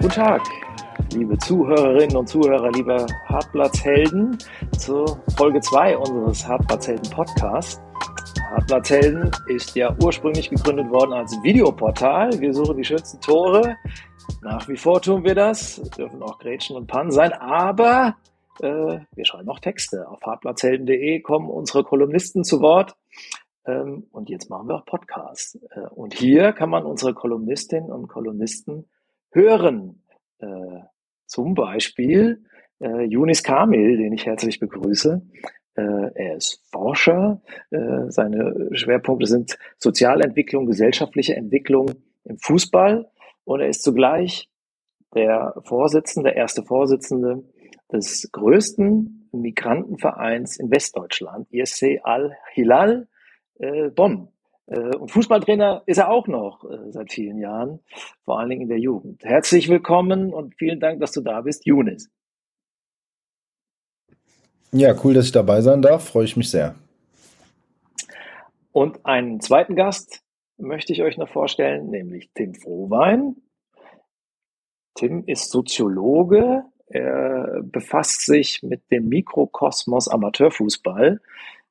Guten Tag, liebe Zuhörerinnen und Zuhörer, liebe Hartplatzhelden, zur Folge 2 unseres Hartplatzhelden Podcasts. Hartplatzhelden ist ja ursprünglich gegründet worden als Videoportal. Wir suchen die schönsten Tore. Nach wie vor tun wir das, dürfen auch Gretchen und Pannen sein, aber äh, wir schreiben auch Texte. Auf hartplatzhelden.de kommen unsere Kolumnisten zu Wort. Ähm, und jetzt machen wir auch Podcasts. Äh, und hier kann man unsere Kolumnistinnen und Kolumnisten hören. Äh, zum Beispiel äh, Yunis Kamil, den ich herzlich begrüße. Äh, er ist Forscher. Äh, seine Schwerpunkte sind Sozialentwicklung, gesellschaftliche Entwicklung im Fußball. Und er ist zugleich der Vorsitzende, der erste Vorsitzende des größten Migrantenvereins in Westdeutschland, ISC Al-Hilal äh, Bonn. Äh, und Fußballtrainer ist er auch noch äh, seit vielen Jahren, vor allen Dingen in der Jugend. Herzlich willkommen und vielen Dank, dass du da bist, Younes. Ja, cool, dass ich dabei sein darf. Freue ich mich sehr. Und einen zweiten Gast möchte ich euch noch vorstellen, nämlich Tim Frohwein. Tim ist Soziologe. Er befasst sich mit dem Mikrokosmos Amateurfußball,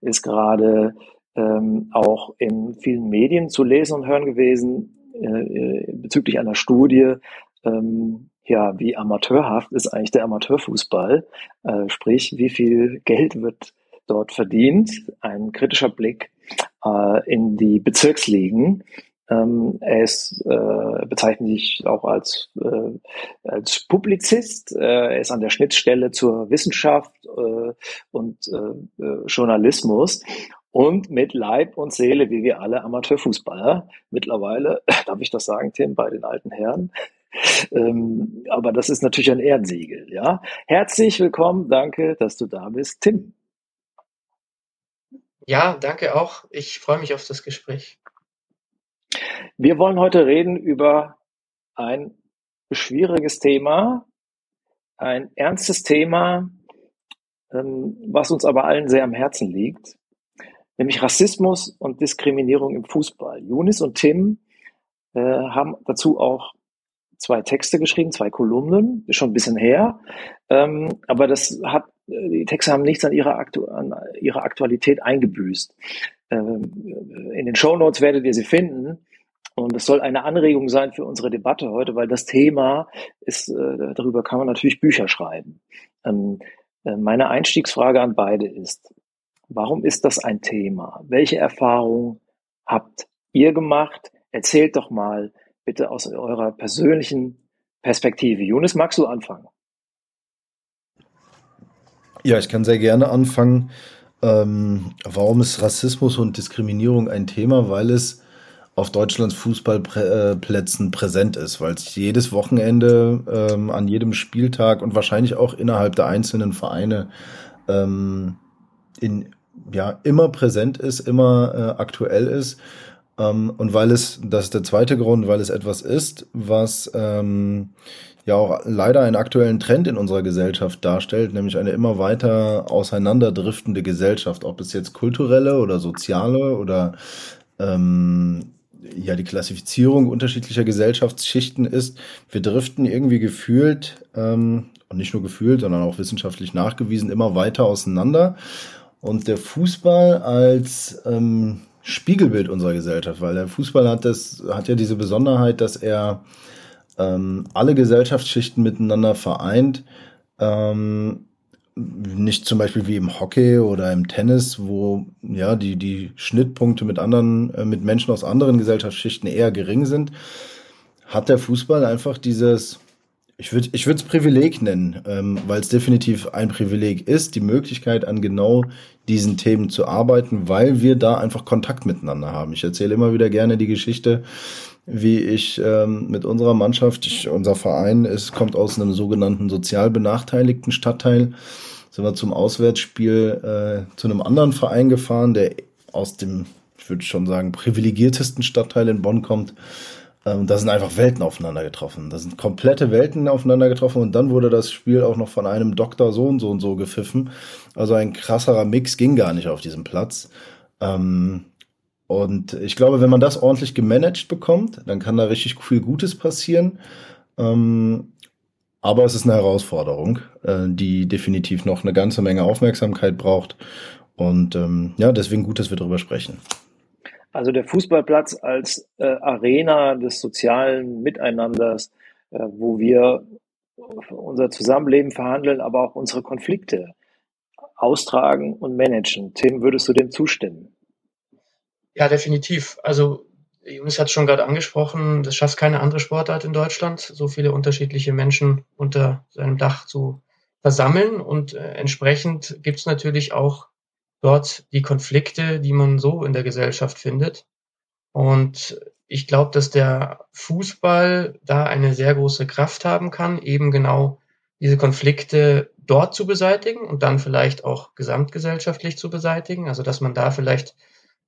ist gerade ähm, auch in vielen Medien zu lesen und hören gewesen äh, bezüglich einer Studie, ähm, ja, wie amateurhaft ist eigentlich der Amateurfußball, äh, sprich, wie viel Geld wird dort verdient, ein kritischer Blick äh, in die Bezirksligen. Ähm, er ist, äh, bezeichnet sich auch als, äh, als Publizist. Äh, er ist an der Schnittstelle zur Wissenschaft äh, und äh, äh Journalismus und mit Leib und Seele, wie wir alle Amateurfußballer. Mittlerweile, darf ich das sagen, Tim, bei den alten Herren. Ähm, aber das ist natürlich ein Ehrensiegel, ja. Herzlich willkommen, danke, dass du da bist, Tim. Ja, danke auch. Ich freue mich auf das Gespräch. Wir wollen heute reden über ein schwieriges Thema, ein ernstes Thema, ähm, was uns aber allen sehr am Herzen liegt nämlich Rassismus und Diskriminierung im Fußball. Junis und Tim äh, haben dazu auch zwei Texte geschrieben, zwei Kolumnen, ist schon ein bisschen her, ähm, aber das hat, die Texte haben nichts an ihrer, Aktu an ihrer Aktualität eingebüßt. Ähm, in den Show Notes werdet ihr sie finden. Und es soll eine Anregung sein für unsere Debatte heute, weil das Thema ist, äh, darüber kann man natürlich Bücher schreiben. Ähm, äh, meine Einstiegsfrage an beide ist, Warum ist das ein Thema? Welche Erfahrungen habt ihr gemacht? Erzählt doch mal bitte aus eurer persönlichen Perspektive. Jonas, magst du anfangen? Ja, ich kann sehr gerne anfangen. Ähm, warum ist Rassismus und Diskriminierung ein Thema? Weil es auf Deutschlands Fußballplätzen präsent ist, weil es jedes Wochenende ähm, an jedem Spieltag und wahrscheinlich auch innerhalb der einzelnen Vereine ähm, in ja immer präsent ist, immer äh, aktuell ist. Ähm, und weil es, das ist der zweite Grund, weil es etwas ist, was ähm, ja auch leider einen aktuellen Trend in unserer Gesellschaft darstellt, nämlich eine immer weiter auseinanderdriftende Gesellschaft, ob es jetzt kulturelle oder soziale oder ähm, ja die Klassifizierung unterschiedlicher Gesellschaftsschichten ist. Wir driften irgendwie gefühlt ähm, und nicht nur gefühlt, sondern auch wissenschaftlich nachgewiesen immer weiter auseinander. Und der Fußball als ähm, Spiegelbild unserer Gesellschaft, weil der Fußball hat das, hat ja diese Besonderheit, dass er ähm, alle Gesellschaftsschichten miteinander vereint. Ähm, nicht zum Beispiel wie im Hockey oder im Tennis, wo ja die, die Schnittpunkte mit anderen, äh, mit Menschen aus anderen Gesellschaftsschichten eher gering sind, hat der Fußball einfach dieses ich würde ich es Privileg nennen, ähm, weil es definitiv ein Privileg ist, die Möglichkeit an genau diesen Themen zu arbeiten, weil wir da einfach Kontakt miteinander haben. Ich erzähle immer wieder gerne die Geschichte, wie ich ähm, mit unserer Mannschaft, ich, unser Verein ist, kommt aus einem sogenannten sozial benachteiligten Stadtteil, sind wir zum Auswärtsspiel äh, zu einem anderen Verein gefahren, der aus dem, ich würde schon sagen, privilegiertesten Stadtteil in Bonn kommt ähm, da sind einfach Welten aufeinander getroffen. Da sind komplette Welten aufeinander getroffen und dann wurde das Spiel auch noch von einem Doktor so und so und so gepfiffen. Also ein krasserer Mix ging gar nicht auf diesem Platz. Ähm, Und ich glaube, wenn man das ordentlich gemanagt bekommt, dann kann da richtig viel Gutes passieren. Ähm, aber es ist eine Herausforderung, äh, die definitiv noch eine ganze Menge Aufmerksamkeit braucht. Und ja, deswegen gut, dass wir darüber sprechen. Also der Fußballplatz als äh, Arena des sozialen Miteinanders, äh, wo wir unser Zusammenleben verhandeln, aber auch unsere Konflikte austragen und managen. Tim, würdest du dem zustimmen? Ja, definitiv. Also Jonas hat es schon gerade angesprochen, das schafft keine andere Sportart in Deutschland, so viele unterschiedliche Menschen unter seinem Dach zu versammeln. Und äh, entsprechend gibt es natürlich auch dort die Konflikte, die man so in der Gesellschaft findet. Und ich glaube, dass der Fußball da eine sehr große Kraft haben kann, eben genau diese Konflikte dort zu beseitigen und dann vielleicht auch gesamtgesellschaftlich zu beseitigen. Also dass man da vielleicht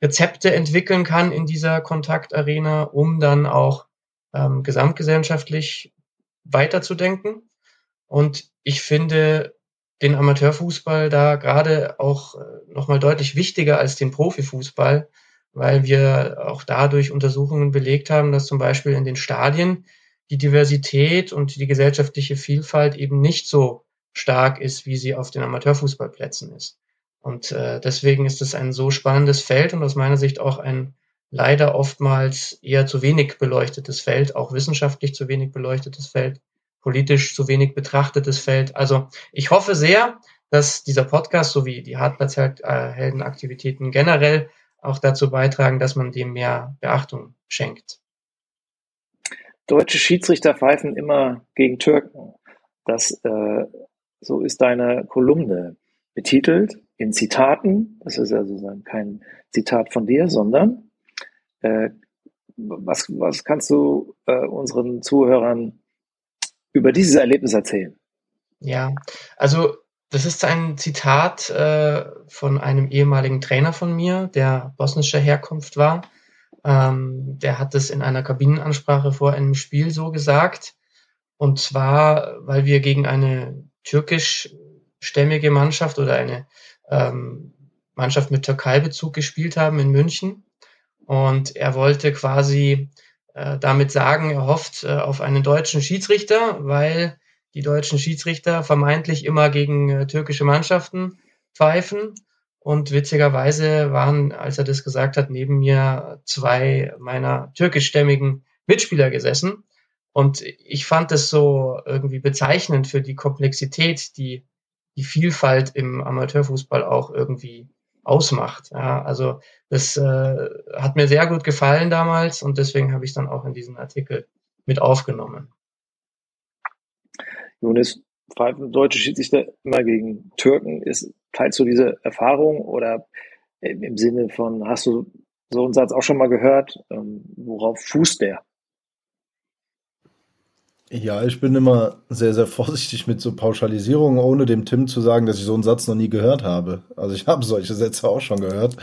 Rezepte entwickeln kann in dieser Kontaktarena, um dann auch ähm, gesamtgesellschaftlich weiterzudenken. Und ich finde den Amateurfußball da gerade auch äh, nochmal deutlich wichtiger als den Profifußball, weil wir auch dadurch Untersuchungen belegt haben, dass zum Beispiel in den Stadien die Diversität und die gesellschaftliche Vielfalt eben nicht so stark ist, wie sie auf den Amateurfußballplätzen ist. Und äh, deswegen ist es ein so spannendes Feld und aus meiner Sicht auch ein leider oftmals eher zu wenig beleuchtetes Feld, auch wissenschaftlich zu wenig beleuchtetes Feld, politisch zu wenig betrachtetes Feld. Also ich hoffe sehr, dass dieser Podcast sowie die Hartplatzheldenaktivitäten generell auch dazu beitragen, dass man dem mehr Beachtung schenkt. Deutsche Schiedsrichter pfeifen immer gegen Türken. Das äh, so ist deine Kolumne betitelt in Zitaten. Das ist also kein Zitat von dir, sondern äh, was, was kannst du äh, unseren Zuhörern über dieses Erlebnis erzählen? Ja, also das ist ein Zitat äh, von einem ehemaligen Trainer von mir, der bosnischer Herkunft war. Ähm, der hat es in einer Kabinenansprache vor einem Spiel so gesagt. Und zwar, weil wir gegen eine türkischstämmige Mannschaft oder eine ähm, Mannschaft mit Türkei-Bezug gespielt haben in München. Und er wollte quasi äh, damit sagen, er hofft äh, auf einen deutschen Schiedsrichter, weil die deutschen Schiedsrichter vermeintlich immer gegen äh, türkische Mannschaften pfeifen. Und witzigerweise waren, als er das gesagt hat, neben mir zwei meiner türkischstämmigen Mitspieler gesessen. Und ich fand es so irgendwie bezeichnend für die Komplexität, die die Vielfalt im Amateurfußball auch irgendwie ausmacht. Ja, also das äh, hat mir sehr gut gefallen damals und deswegen habe ich dann auch in diesen Artikel mit aufgenommen. Nun ist pfeifen deutsche Schiedsrichter immer gegen Türken. Ist, teilst du diese Erfahrung oder im Sinne von, hast du so einen Satz auch schon mal gehört? Ähm, worauf fußt der? Ja, ich bin immer sehr, sehr vorsichtig mit so Pauschalisierungen, ohne dem Tim zu sagen, dass ich so einen Satz noch nie gehört habe. Also ich habe solche Sätze auch schon gehört.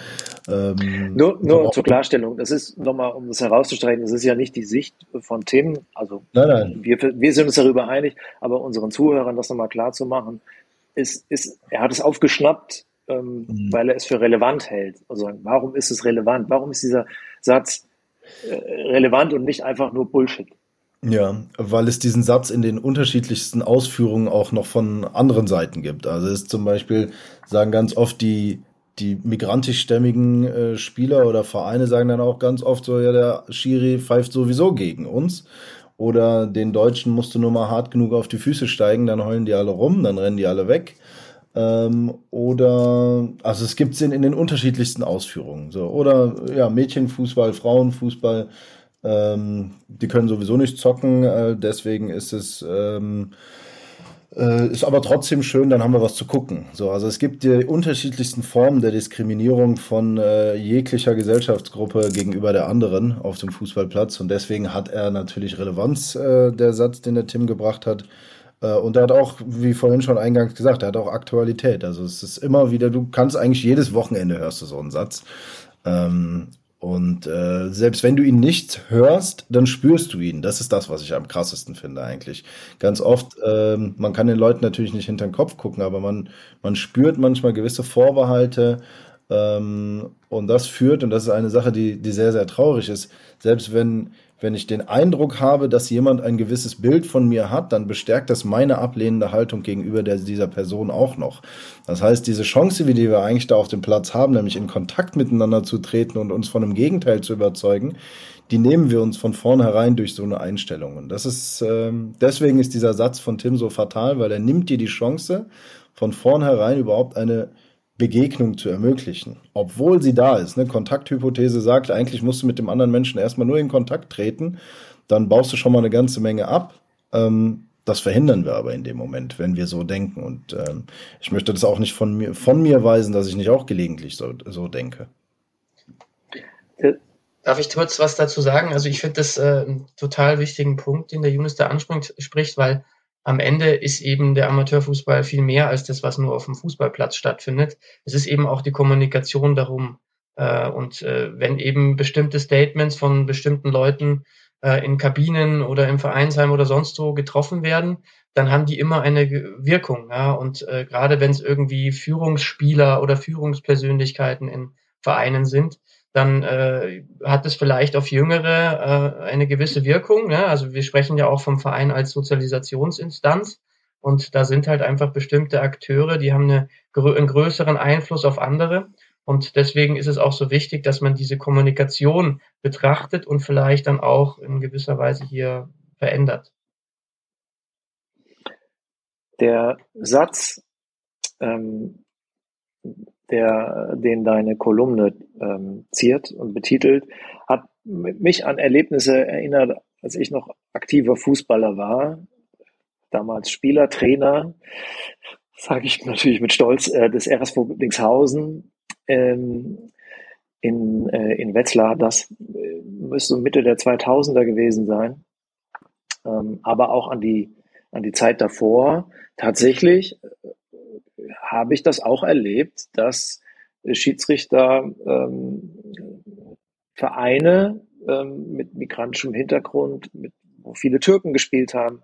Ähm, nur nur zur Klarstellung, das ist nochmal, um das herauszustreichen, das ist ja nicht die Sicht von Tim. Also nein, nein. Wir, wir sind uns darüber einig, aber unseren Zuhörern das nochmal klar zu machen, ist, ist, er hat es aufgeschnappt, ähm, mhm. weil er es für relevant hält. Also warum ist es relevant? Warum ist dieser Satz äh, relevant und nicht einfach nur Bullshit? Ja, weil es diesen Satz in den unterschiedlichsten Ausführungen auch noch von anderen Seiten gibt. Also es ist zum Beispiel, sagen ganz oft die, die migrantischstämmigen äh, Spieler oder Vereine sagen dann auch ganz oft so, ja, der Schiri pfeift sowieso gegen uns. Oder den Deutschen musst du nur mal hart genug auf die Füße steigen, dann heulen die alle rum, dann rennen die alle weg. Ähm, oder, also es gibt es in, in den unterschiedlichsten Ausführungen. So. Oder ja, Mädchenfußball, Frauenfußball ähm, die können sowieso nicht zocken, äh, deswegen ist es ähm, äh, ist aber trotzdem schön, dann haben wir was zu gucken. So, also es gibt die unterschiedlichsten Formen der Diskriminierung von äh, jeglicher Gesellschaftsgruppe gegenüber der anderen auf dem Fußballplatz und deswegen hat er natürlich Relevanz, äh, der Satz, den der Tim gebracht hat. Äh, und er hat auch, wie vorhin schon eingangs gesagt, er hat auch Aktualität. Also es ist immer wieder, du kannst eigentlich jedes Wochenende hörst du so einen Satz. Ähm, und äh, selbst wenn du ihn nicht hörst, dann spürst du ihn. Das ist das, was ich am krassesten finde eigentlich. Ganz oft, ähm, man kann den Leuten natürlich nicht hinter den Kopf gucken, aber man, man spürt manchmal gewisse Vorbehalte Ähm, und das führt, und das ist eine Sache, die, die sehr, sehr traurig ist, selbst wenn, wenn ich den Eindruck habe, dass jemand ein gewisses Bild von mir hat, dann bestärkt das meine ablehnende Haltung gegenüber der, dieser Person auch noch. Das heißt, diese Chance, wie die wir eigentlich da auf dem Platz haben, nämlich in Kontakt miteinander zu treten und uns von einem Gegenteil zu überzeugen, die nehmen wir uns von vornherein durch so eine Einstellung. Und das ist, ähm, deswegen ist dieser Satz von Tim so fatal, weil er nimmt dir die Chance, von vornherein überhaupt eine Begegnung zu ermöglichen, obwohl sie da ist. Eine Kontakthypothese sagt, eigentlich musst du mit dem anderen Menschen erstmal nur in Kontakt treten, dann baust du schon mal eine ganze Menge ab. Ähm, das verhindern wir aber in dem Moment, wenn wir so denken. Und ähm, ich möchte das auch nicht von mir, von mir weisen, dass ich nicht auch gelegentlich so, so denke. Darf ich kurz was dazu sagen? Also ich finde das äh, einen total wichtigen Punkt, den der Jonas da anspricht, weil am Ende ist eben der Amateurfußball viel mehr als das, was nur auf dem Fußballplatz stattfindet. Es ist eben auch die Kommunikation darum. Äh, und äh, wenn eben bestimmte Statements von bestimmten Leuten äh, in Kabinen oder im Vereinsheim oder sonst wo getroffen werden, dann haben die immer eine Wirkung. Ja? Und äh, gerade wenn es irgendwie Führungsspieler oder Führungspersönlichkeiten in Vereinen sind, dann äh, hat es vielleicht auf Jüngere äh, eine gewisse Wirkung. Ne? Also wir sprechen ja auch vom Verein als Sozialisationsinstanz und da sind halt einfach bestimmte Akteure, die haben eine, einen größeren Einfluss auf andere. Und deswegen ist es auch so wichtig, dass man diese Kommunikation betrachtet und vielleicht dann auch in gewisser Weise hier verändert. Der Satz, ähm, der, den deine Kolumne ähm, ziert und betitelt, hat mich an Erlebnisse erinnert, als ich noch aktiver Fußballer war, damals Spieler, Trainer, sage ich natürlich mit Stolz, äh, des RSV Dingshausen ähm, in, äh, in Wetzlar. Das äh, müsste Mitte der 2000er gewesen sein, ähm, aber auch an die, an die Zeit davor. Tatsächlich habe ich das auch erlebt, dass Schiedsrichter ähm, Vereine ähm, mit migrantischem Hintergrund, mit, wo viele Türken gespielt haben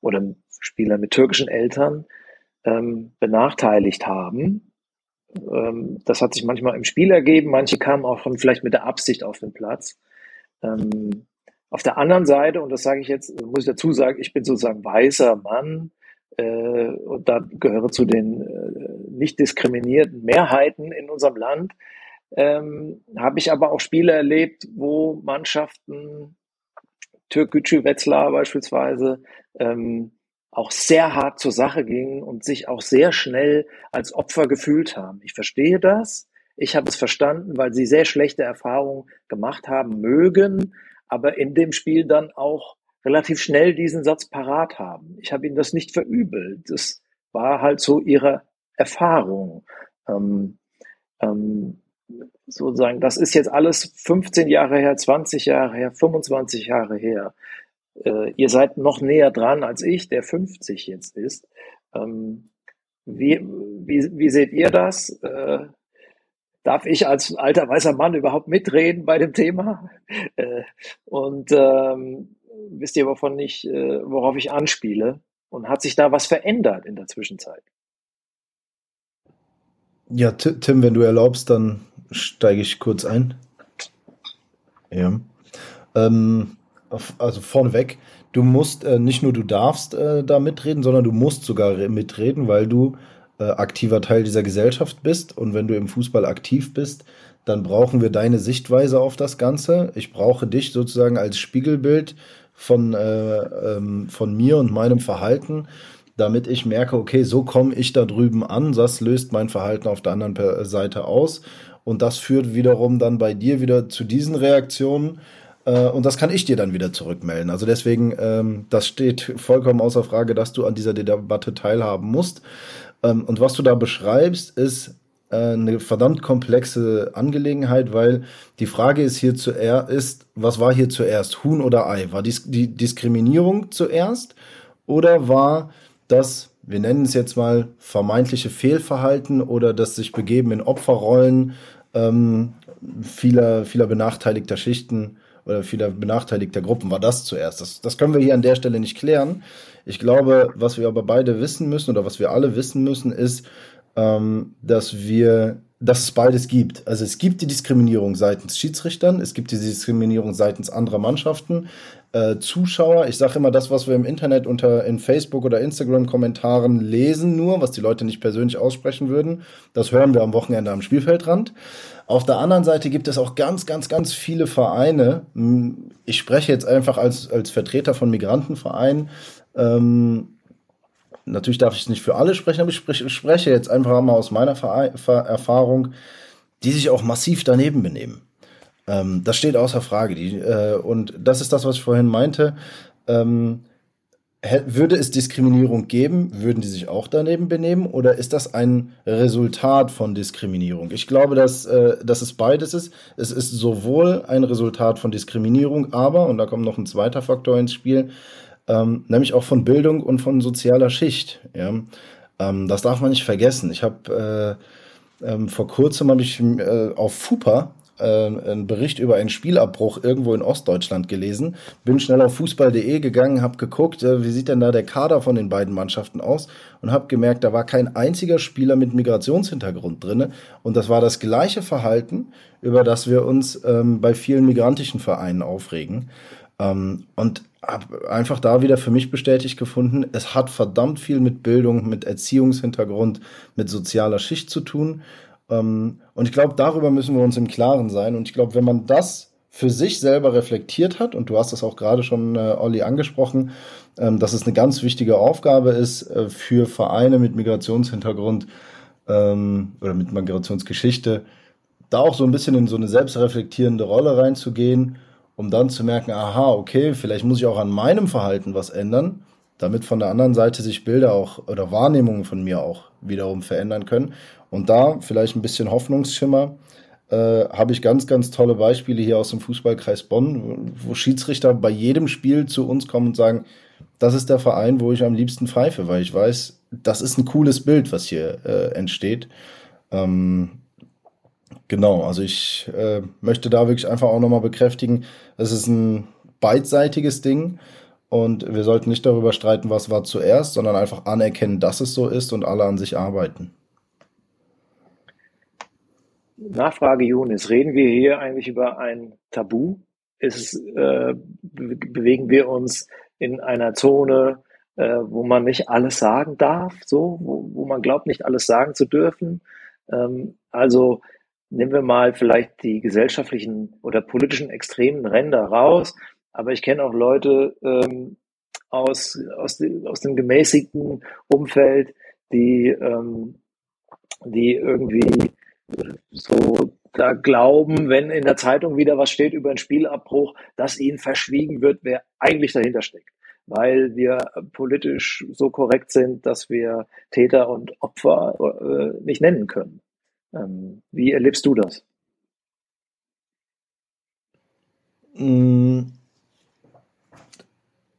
oder Spieler mit türkischen Eltern ähm, benachteiligt haben. Ähm, das hat sich manchmal im Spiel ergeben, manche kamen auch schon vielleicht mit der Absicht auf den Platz. Ähm, auf der anderen Seite, und das sage ich jetzt, muss ich dazu sagen, ich bin sozusagen weißer Mann, und da gehöre zu den äh, nicht diskriminierten Mehrheiten in unserem Land, ähm, habe ich aber auch Spiele erlebt, wo Mannschaften, Türkgücü Wetzlar beispielsweise, ähm, auch sehr hart zur Sache gingen und sich auch sehr schnell als Opfer gefühlt haben. Ich verstehe das. Ich habe es verstanden, weil sie sehr schlechte Erfahrungen gemacht haben mögen, aber in dem Spiel dann auch relativ schnell diesen Satz parat haben. Ich habe ihnen das nicht verübelt. Das war halt so ihre Erfahrung. Ähm, ähm, sozusagen, das ist jetzt alles 15 Jahre her, 20 Jahre her, 25 Jahre her. Äh, ihr seid noch näher dran als ich, der 50 jetzt ist. Ähm, wie, wie, wie seht ihr das? Äh, darf ich als alter weißer Mann überhaupt mitreden bei dem Thema? Äh, und ähm, wisst ihr, wovon ich, äh, worauf ich anspiele? Und hat sich da was verändert in der Zwischenzeit? Ja, Tim, wenn du erlaubst, dann steige ich kurz ein. Ja. Ähm, also vorneweg, du musst äh, nicht nur du darfst äh, da mitreden, sondern du musst sogar mitreden, weil du äh, aktiver Teil dieser Gesellschaft bist. Und wenn du im Fußball aktiv bist, dann brauchen wir deine Sichtweise auf das Ganze. Ich brauche dich sozusagen als Spiegelbild von, äh, ähm, von mir und meinem Verhalten, damit ich merke, okay, so komme ich da drüben an, das löst mein Verhalten auf der anderen Seite aus und das führt wiederum dann bei dir wieder zu diesen Reaktionen äh, und das kann ich dir dann wieder zurückmelden. Also deswegen, ähm, das steht vollkommen außer Frage, dass du an dieser Debatte teilhaben musst. Ähm, und was du da beschreibst, ist äh, eine verdammt komplexe Angelegenheit, weil die Frage ist hier zuerst, ist, was war hier zuerst, Huhn oder Ei? War dies, die Diskriminierung zuerst oder war das, wir nennen es jetzt mal vermeintliche Fehlverhalten oder das sich begeben in Opferrollen ähm, vieler, vieler benachteiligter Schichten oder vieler benachteiligter Gruppen war das zuerst. Das, das können wir hier an der Stelle nicht klären. Ich glaube, was wir aber beide wissen müssen oder was wir alle wissen müssen, ist, ähm, dass wir dass es beides gibt. Also es gibt die Diskriminierung seitens Schiedsrichtern, es gibt die Diskriminierung seitens anderer Mannschaften, äh, Zuschauer. Ich sage immer das, was wir im Internet unter in Facebook oder Instagram Kommentaren lesen, nur was die Leute nicht persönlich aussprechen würden. Das hören wir am Wochenende am Spielfeldrand. Auf der anderen Seite gibt es auch ganz, ganz, ganz viele Vereine. Hm, ich spreche jetzt einfach als, als Vertreter von Migrantenvereinen. Ähm, natürlich darf ich nicht für alle sprechen, aber ich spreche, jetzt einfach mal aus meiner Erfahrung, die sich auch massiv daneben benehmen. Ähm, das steht außer Frage. Die, äh, und das ist das, was ich vorhin meinte. Ähm, würde es Diskriminierung geben, würden die sich auch daneben benehmen oder ist das ein Resultat von Diskriminierung? Ich glaube, dass, äh, dass es beides ist. Es ist sowohl ein Resultat von Diskriminierung, aber, und da kommt noch ein zweiter Faktor ins Spiel, ähm, nämlich auch von Bildung und von sozialer Schicht. Ja? Ähm, das darf man nicht vergessen. Ich habe äh, ähm, vor kurzem habe ich äh, auf FUPA äh, einen Bericht über einen Spielabbruch irgendwo in Ostdeutschland gelesen. Bin schnell auf fußball.de gegangen, habe geguckt, äh, wie sieht denn da der Kader von den beiden Mannschaften aus und habe gemerkt, da war kein einziger Spieler mit Migrationshintergrund drinne und das war das gleiche Verhalten, über das wir uns ähm, bei vielen migrantischen Vereinen aufregen. Ähm, und habe einfach da wieder für mich bestätigt gefunden, es hat verdammt viel mit Bildung, mit Erziehungshintergrund, mit sozialer Schicht zu tun. Ähm, und ich glaube, darüber müssen wir uns im Klaren sein. Und ich glaube, wenn man das für sich selber reflektiert hat, und du hast das auch gerade schon, äh, Olli, angesprochen, ähm, dass es eine ganz wichtige Aufgabe ist äh, für Vereine mit Migrationshintergrund ähm, oder mit Migrationsgeschichte, da auch so ein bisschen in so eine selbstreflektierende Rolle reinzugehen, um dann zu merken, aha, okay, vielleicht muss ich auch an meinem Verhalten was ändern, damit von der anderen Seite sich Bilder auch oder Wahrnehmungen von mir auch wiederum verändern können. Und da vielleicht ein bisschen Hoffnungsschimmer. Äh, habe ich ganz, ganz tolle Beispiele hier aus dem Fußballkreis Bonn, wo Schiedsrichter bei jedem Spiel zu uns kommen und sagen, das ist der Verein, wo ich am liebsten pfeife, weil ich weiß, das ist ein cooles Bild, was hier äh, entsteht. Ähm, genau, also ich äh, möchte da wirklich einfach auch nochmal bekräftigen, es ist ein beidseitiges Ding und wir sollten nicht darüber streiten, was war zuerst, sondern einfach anerkennen, dass es so ist und alle an sich arbeiten. Nachfrage, Junis, reden wir hier eigentlich über ein Tabu? Ist, äh, bewegen wir uns in einer Zone, äh, wo man nicht alles sagen darf, so, wo, wo man glaubt, nicht alles sagen zu dürfen? Ähm, also nehmen wir mal vielleicht die gesellschaftlichen oder politischen extremen Ränder raus, aber ich kenne auch Leute ähm, aus, aus, aus dem gemäßigten Umfeld, die, ähm, die irgendwie so da glauben, wenn in der Zeitung wieder was steht über einen Spielabbruch, dass ihnen verschwiegen wird, wer eigentlich dahinter steckt. Weil wir politisch so korrekt sind, dass wir Täter und Opfer äh, nicht nennen können. Ähm, wie erlebst du das? Mm,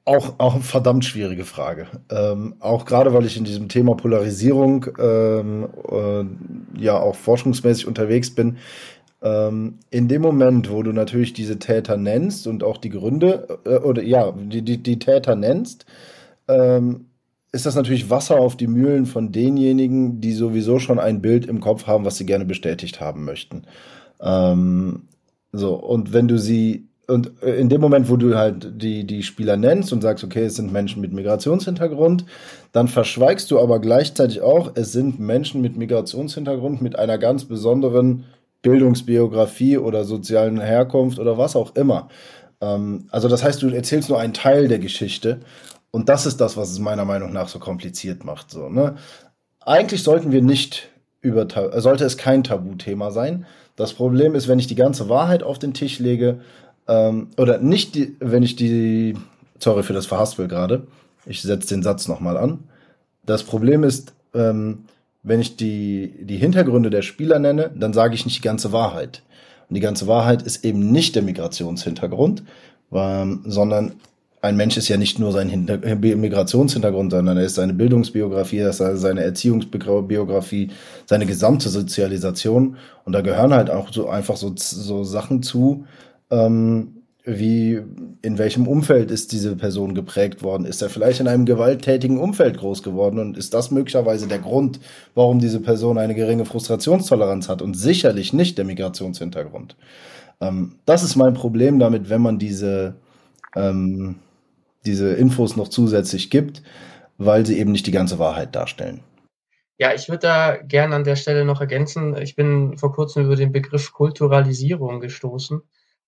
auch, auch eine verdammt schwierige Frage. Ähm, auch gerade, weil ich in diesem Thema Polarisierung ähm, äh, ja auch forschungsmäßig unterwegs bin. Ähm, in dem Moment, wo du natürlich diese Täter nennst und auch die Gründe, äh, oder ja, die, die, die Täter nennst, ähm, ist das natürlich Wasser auf die Mühlen von denjenigen, die sowieso schon ein Bild im Kopf haben, was sie gerne bestätigt haben möchten. Ähm, so, und wenn du sie und äh, in dem Moment, wo du halt die, die Spieler nennst und sagst, okay, es sind Menschen mit Migrationshintergrund, dann verschweigst du aber gleichzeitig auch, es sind Menschen mit Migrationshintergrund mit einer ganz besonderen Bildungsbiografie oder sozialen Herkunft oder was auch immer. Ähm, also das heißt, du erzählst nur einen Teil der Geschichte und das ist das, was es meiner Meinung nach so kompliziert macht. So, ne? Eigentlich sollten wir nicht über, sollte es kein Tabuthema sein. Das Problem ist, wenn ich die ganze Wahrheit auf den Tisch lege, ähm, oder nicht, die, wenn ich die, sorry für das Verhaspel gerade, ich setze den Satz nochmal an. Das Problem ist, ähm, wenn ich die, die Hintergründe der Spieler nenne, dann sage ich nicht die ganze Wahrheit. Und die ganze Wahrheit ist eben nicht der Migrationshintergrund, ähm, sondern ein Mensch ist ja nicht nur sein Hinter Migrationshintergrund, sondern er ist seine Bildungsbiografie, er ist seine Erziehungsbiografie, seine gesamte Sozialisation. Und da gehören halt auch so einfach so, so Sachen zu, ähm, wie in welchem Umfeld ist diese Person geprägt worden? Ist er vielleicht in einem gewalttätigen Umfeld groß geworden und ist das möglicherweise der Grund, warum diese Person eine geringe Frustrationstoleranz hat und sicherlich nicht der Migrationshintergrund? Ähm, das ist mein Problem damit, wenn man diese, ähm, diese Infos noch zusätzlich gibt, weil sie eben nicht die ganze Wahrheit darstellen. Ja, ich würde da gerne an der Stelle noch ergänzen. Ich bin vor kurzem über den Begriff Kulturalisierung gestoßen,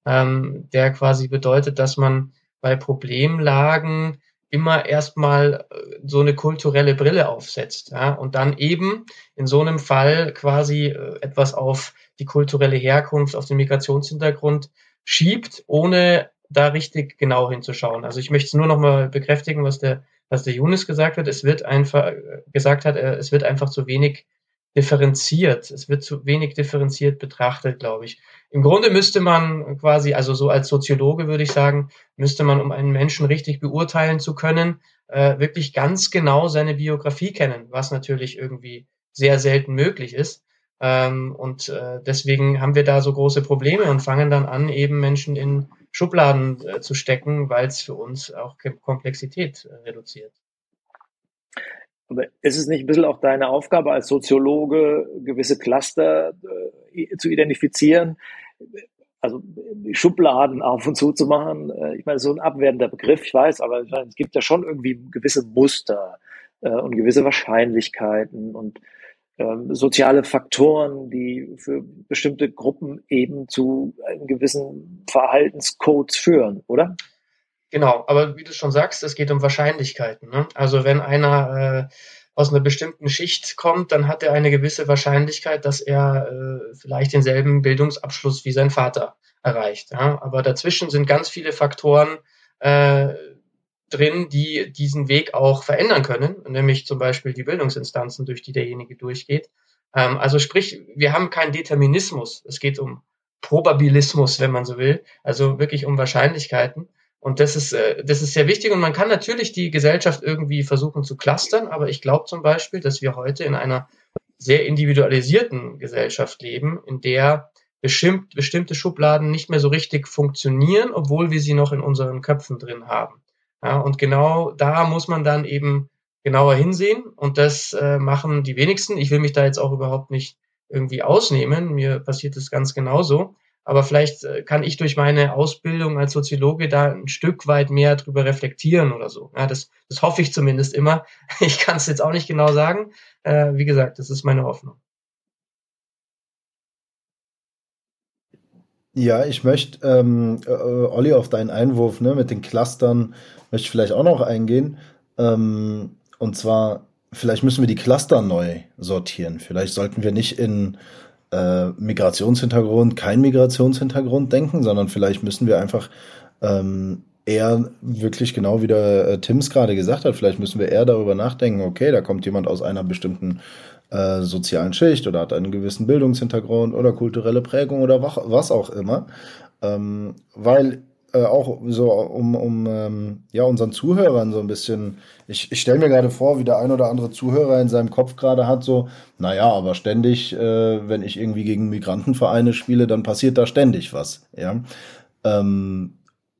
ähm, der quasi bedeutet, dass man bei Problemlagen immer erstmal äh, so eine kulturelle Brille aufsetzt ja, und dann eben in so einem Fall quasi äh, etwas auf die kulturelle Herkunft, auf den Migrationshintergrund schiebt, ohne da richtig genau hinzuschauen. Also ich möchte es nur noch mal bekräftigen, was der was der Younes gesagt hat. Es wird einfach gesagt hat, äh, es wird einfach zu wenig differenziert. Es wird zu wenig differenziert betrachtet, glaube ich. Im Grunde müsste man quasi, also so als Soziologe würde ich sagen, müsste man, um einen Menschen richtig beurteilen zu können, äh, wirklich ganz genau seine Biografie kennen, was natürlich irgendwie sehr selten möglich ist. Ähm, und äh, deswegen haben wir da so große Probleme und fangen dann an, eben Menschen in Schubladen äh, zu stecken, weil es für uns auch Komplexität äh, reduziert. Aber ist es nicht ein bisschen auch deine Aufgabe als Soziologe, gewisse Cluster äh, zu identifizieren? Also Schubladen auf und zu zu machen. Äh, ich meine, so ein abwertender Begriff, ich weiß, aber es gibt ja schon irgendwie gewisse Muster äh, und gewisse Wahrscheinlichkeiten und ähm, soziale Faktoren, die für bestimmte Gruppen eben zu einem gewissen Verhaltenscodes führen, oder? Genau, aber wie du schon sagst, es geht um Wahrscheinlichkeiten. Ne? Also wenn einer äh, aus einer bestimmten Schicht kommt, dann hat er eine gewisse Wahrscheinlichkeit, dass er äh, vielleicht denselben Bildungsabschluss wie sein Vater erreicht. Ja? Aber dazwischen sind ganz viele Faktoren, äh, drin, die diesen Weg auch verändern können, nämlich zum Beispiel die Bildungsinstanzen, durch die derjenige durchgeht. Ähm, also sprich, wir haben keinen Determinismus. Es geht um Probabilismus, wenn man so will, also wirklich um Wahrscheinlichkeiten. Und das ist, äh, das ist sehr wichtig. Und man kann natürlich die Gesellschaft irgendwie versuchen zu clustern, aber ich glaube zum Beispiel, dass wir heute in einer sehr individualisierten Gesellschaft leben, in der bestimmt, bestimmte Schubladen nicht mehr so richtig funktionieren, obwohl wir sie noch in unseren Köpfen drin haben. Ja, und genau da muss man dann eben genauer hinsehen und das äh, machen die wenigsten. Ich will mich da jetzt auch überhaupt nicht irgendwie ausnehmen. Mir passiert es ganz genauso. Aber vielleicht äh, kann ich durch meine Ausbildung als Soziologe da ein Stück weit mehr drüber reflektieren oder so. Ja, das, das hoffe ich zumindest immer. Ich kann es jetzt auch nicht genau sagen. Äh, wie gesagt, das ist meine Hoffnung. Ja, ich möchte, ähm, äh, Olli, auf deinen Einwurf ne, mit den Clustern möchte ich vielleicht auch noch eingehen. Ähm, und zwar, vielleicht müssen wir die Cluster neu sortieren. Vielleicht sollten wir nicht in äh, Migrationshintergrund, kein Migrationshintergrund denken, sondern vielleicht müssen wir einfach ähm, eher wirklich genau wie der äh, Tims gerade gesagt hat, vielleicht müssen wir eher darüber nachdenken, okay, da kommt jemand aus einer bestimmten äh, sozialen Schicht oder hat einen gewissen Bildungshintergrund oder kulturelle Prägung oder was auch immer. Ähm, weil äh, auch so um, um ähm, ja, unseren Zuhörern so ein bisschen, ich, ich stelle mir gerade vor, wie der ein oder andere Zuhörer in seinem Kopf gerade hat, so, naja, aber ständig, äh, wenn ich irgendwie gegen Migrantenvereine spiele, dann passiert da ständig was. Ja. Ähm,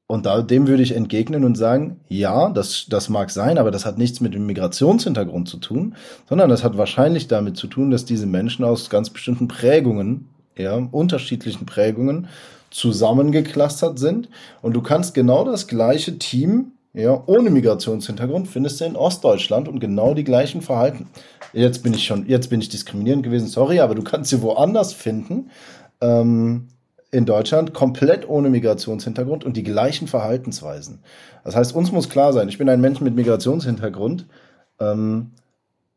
und da, dem würde ich entgegnen und sagen, ja, das, das mag sein, aber das hat nichts mit dem Migrationshintergrund zu tun, sondern das hat wahrscheinlich damit zu tun, dass diese Menschen aus ganz bestimmten Prägungen, ja, unterschiedlichen Prägungen zusammengeklustert sind. Und du kannst genau das gleiche Team, ja, ohne Migrationshintergrund, findest du in Ostdeutschland und genau die gleichen Verhalten. Jetzt bin ich schon, jetzt bin ich diskriminierend gewesen, sorry, aber du kannst sie woanders finden. Ähm, in Deutschland komplett ohne Migrationshintergrund und die gleichen Verhaltensweisen. Das heißt, uns muss klar sein, ich bin ein Mensch mit Migrationshintergrund ähm,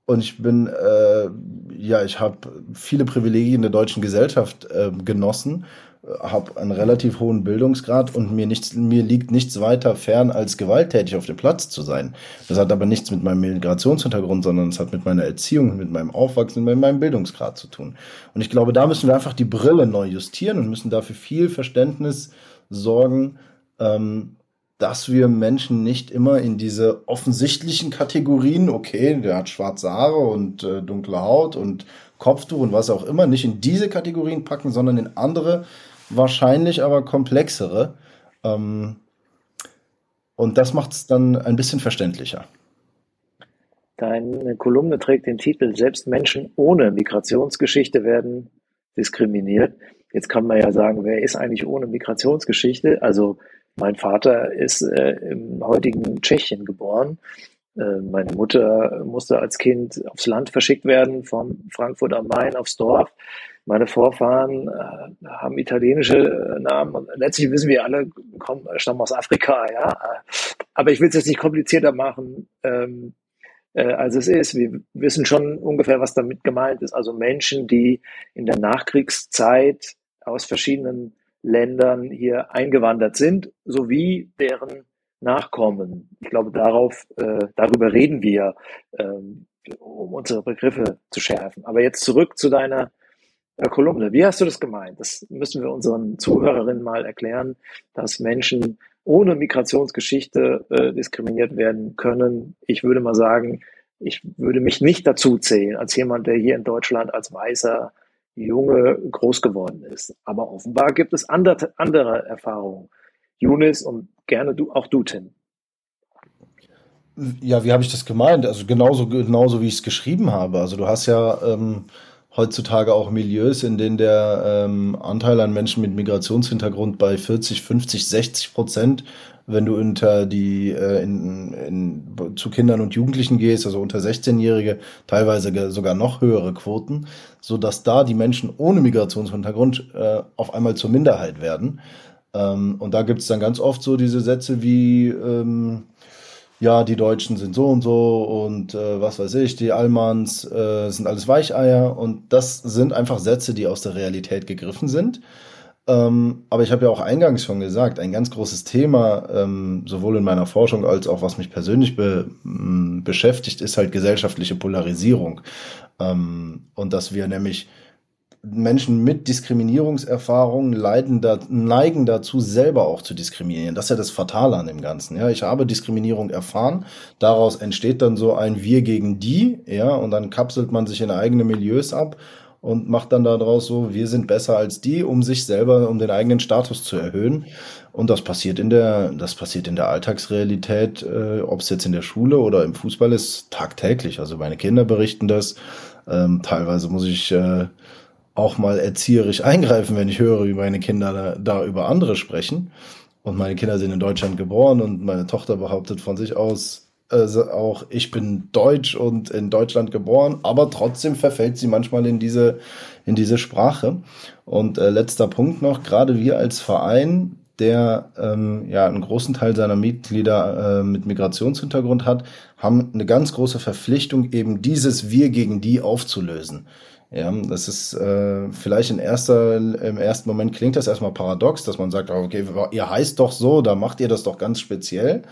und ich bin, äh, ja, ich habe viele Privilegien der deutschen Gesellschaft äh, genossen habe einen relativ hohen Bildungsgrad und mir, nichts, mir liegt nichts weiter fern, als gewalttätig auf dem Platz zu sein. Das hat aber nichts mit meinem Migrationshintergrund, sondern es hat mit meiner Erziehung, mit meinem Aufwachsen, mit meinem Bildungsgrad zu tun. Und ich glaube, da müssen wir einfach die Brille neu justieren und müssen dafür viel Verständnis sorgen, ähm, dass wir Menschen nicht immer in diese offensichtlichen Kategorien, okay, der hat schwarze Haare und äh, dunkle Haut und Kopftuch und was auch immer, nicht in diese Kategorien packen, sondern in andere wahrscheinlich aber komplexere. Ähm, Und das macht es dann ein bisschen verständlicher. Deine Kolumne trägt den Titel Selbst Menschen ohne Migrationsgeschichte werden diskriminiert. Jetzt kann man ja sagen, wer ist eigentlich ohne Migrationsgeschichte? Also mein Vater ist äh, im heutigen Tschechien geboren. Äh, meine Mutter musste als Kind aufs Land verschickt werden, von Frankfurt am Main aufs Dorf. Meine Vorfahren äh, haben italienische äh, Namen. Letztlich wissen wir alle, kommen, stammen aus Afrika, ja. Aber ich will es jetzt nicht komplizierter machen, ähm, äh, als es ist. Wir wissen schon ungefähr, was damit gemeint ist. Also Menschen, die in der Nachkriegszeit aus verschiedenen Ländern hier eingewandert sind, sowie deren Nachkommen. Ich glaube, darauf, äh, darüber reden wir, ähm, um unsere Begriffe zu schärfen. Aber jetzt zurück zu deiner äh, Kolumne. Wie hast du das gemeint? Das müssen wir unseren Zuhörerinnen mal erklären, dass Menschen ohne Migrationsgeschichte äh, diskriminiert werden können. Ich würde mal sagen, ich würde mich nicht dazu zählen als jemand, der hier in Deutschland als weißer Junge groß geworden ist. Aber offenbar gibt es andere, andere Erfahrungen. Yunis und gerne du, auch du, Tim. Ja, wie habe ich das gemeint? Also genauso, genauso wie ich es geschrieben habe. Also du hast ja ähm, heutzutage auch Milieus, in denen der ähm, Anteil an Menschen mit Migrationshintergrund bei 40, 50, 60 Prozent, wenn du unter die äh, in, in, zu Kindern und Jugendlichen gehst, also unter 16-Jährige, teilweise sogar noch höhere Quoten, so dass da die Menschen ohne Migrationshintergrund äh, auf einmal zur Minderheit werden. Ähm, und da gibt es dann ganz oft so diese Sätze wie ähm, ja, die Deutschen sind so und so und äh, was weiß ich, die Allmanns äh, sind alles Weicheier und das sind einfach Sätze, die aus der Realität gegriffen sind. Ähm, aber ich habe ja auch eingangs schon gesagt, ein ganz großes Thema, ähm, sowohl in meiner Forschung als auch was mich persönlich be beschäftigt, ist halt gesellschaftliche Polarisierung. Ähm, und dass wir nämlich Menschen mit Diskriminierungserfahrungen leiden da, neigen dazu, selber auch zu diskriminieren. Das ist ja das Fatale an dem Ganzen. Ja, ich habe Diskriminierung erfahren. Daraus entsteht dann so ein Wir gegen die. Ja, und dann kapselt man sich in eigene Milieus ab und macht dann daraus so, wir sind besser als die, um sich selber, um den eigenen Status zu erhöhen. Und das passiert in der, das passiert in der Alltagsrealität, äh, ob es jetzt in der Schule oder im Fußball ist, tagtäglich. Also meine Kinder berichten das. Ähm, teilweise muss ich äh, auch mal erzieherisch eingreifen, wenn ich höre, wie meine Kinder da, da über andere sprechen. Und meine Kinder sind in Deutschland geboren und meine Tochter behauptet von sich aus, äh, auch ich bin deutsch und in Deutschland geboren, aber trotzdem verfällt sie manchmal in diese, in diese Sprache. Und äh, letzter Punkt noch, gerade wir als Verein, der ähm, ja einen großen Teil seiner Mitglieder äh, mit Migrationshintergrund hat, haben eine ganz große Verpflichtung, eben dieses Wir gegen die aufzulösen. Ja, das ist äh, vielleicht in erster, im ersten Moment klingt das erstmal paradox, dass man sagt, okay, ihr heißt doch so, da macht ihr das doch ganz speziell.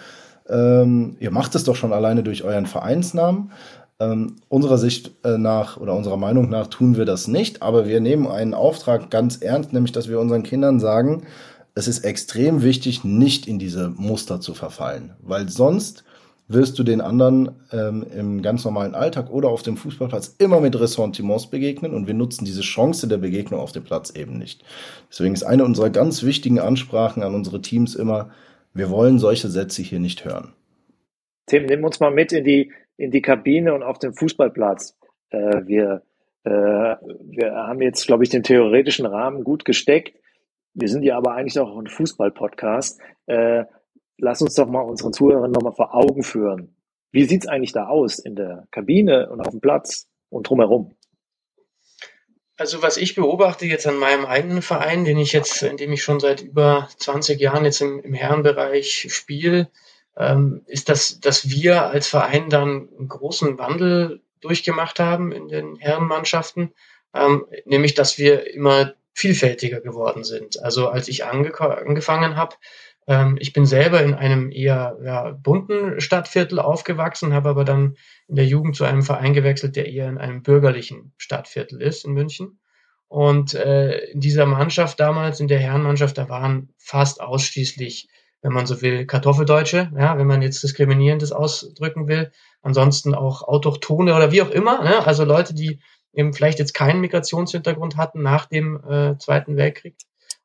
Ähm, ihr macht es doch schon alleine durch euren Vereinsnamen. Ähm, unserer Sicht äh, nach oder unserer Meinung nach tun wir das nicht, aber wir nehmen einen Auftrag ganz ernst, nämlich dass wir unseren Kindern sagen, es ist extrem wichtig, nicht in diese Muster zu verfallen, weil sonst wirst du den anderen ähm, im ganz normalen Alltag oder auf dem Fußballplatz immer mit Ressentiments begegnen und wir nutzen diese Chance der Begegnung auf dem Platz eben nicht. Deswegen ist eine unserer ganz wichtigen Ansprachen an unsere Teams immer, wir wollen solche Sätze hier nicht hören. Tim, nimm uns mal mit in die, in die Kabine und auf den Fußballplatz. Äh, wir, äh, wir haben jetzt, glaube ich, den theoretischen Rahmen gut gesteckt. Wir sind ja aber eigentlich auch ein Fußball-Podcast. Äh, lass uns doch mal unseren Zuhörern nochmal vor Augen führen. Wie sieht's eigentlich da aus in der Kabine und auf dem Platz und drumherum? Also was ich beobachte jetzt an meinem eigenen Verein, den ich jetzt, in dem ich schon seit über 20 Jahren jetzt im, im Herrenbereich spiele, ähm, ist, dass, dass wir als Verein dann einen großen Wandel durchgemacht haben in den Herrenmannschaften, ähm, nämlich dass wir immer vielfältiger geworden sind. Also als ich ange angefangen habe, ich bin selber in einem eher ja, bunten Stadtviertel aufgewachsen, habe aber dann in der Jugend zu einem Verein gewechselt, der eher in einem bürgerlichen Stadtviertel ist in München. Und äh, in dieser Mannschaft damals, in der Herrenmannschaft, da waren fast ausschließlich, wenn man so will, Kartoffeldeutsche, ja, wenn man jetzt diskriminierendes ausdrücken will. Ansonsten auch Autochtone oder wie auch immer, ne? also Leute, die eben vielleicht jetzt keinen Migrationshintergrund hatten nach dem äh, Zweiten Weltkrieg.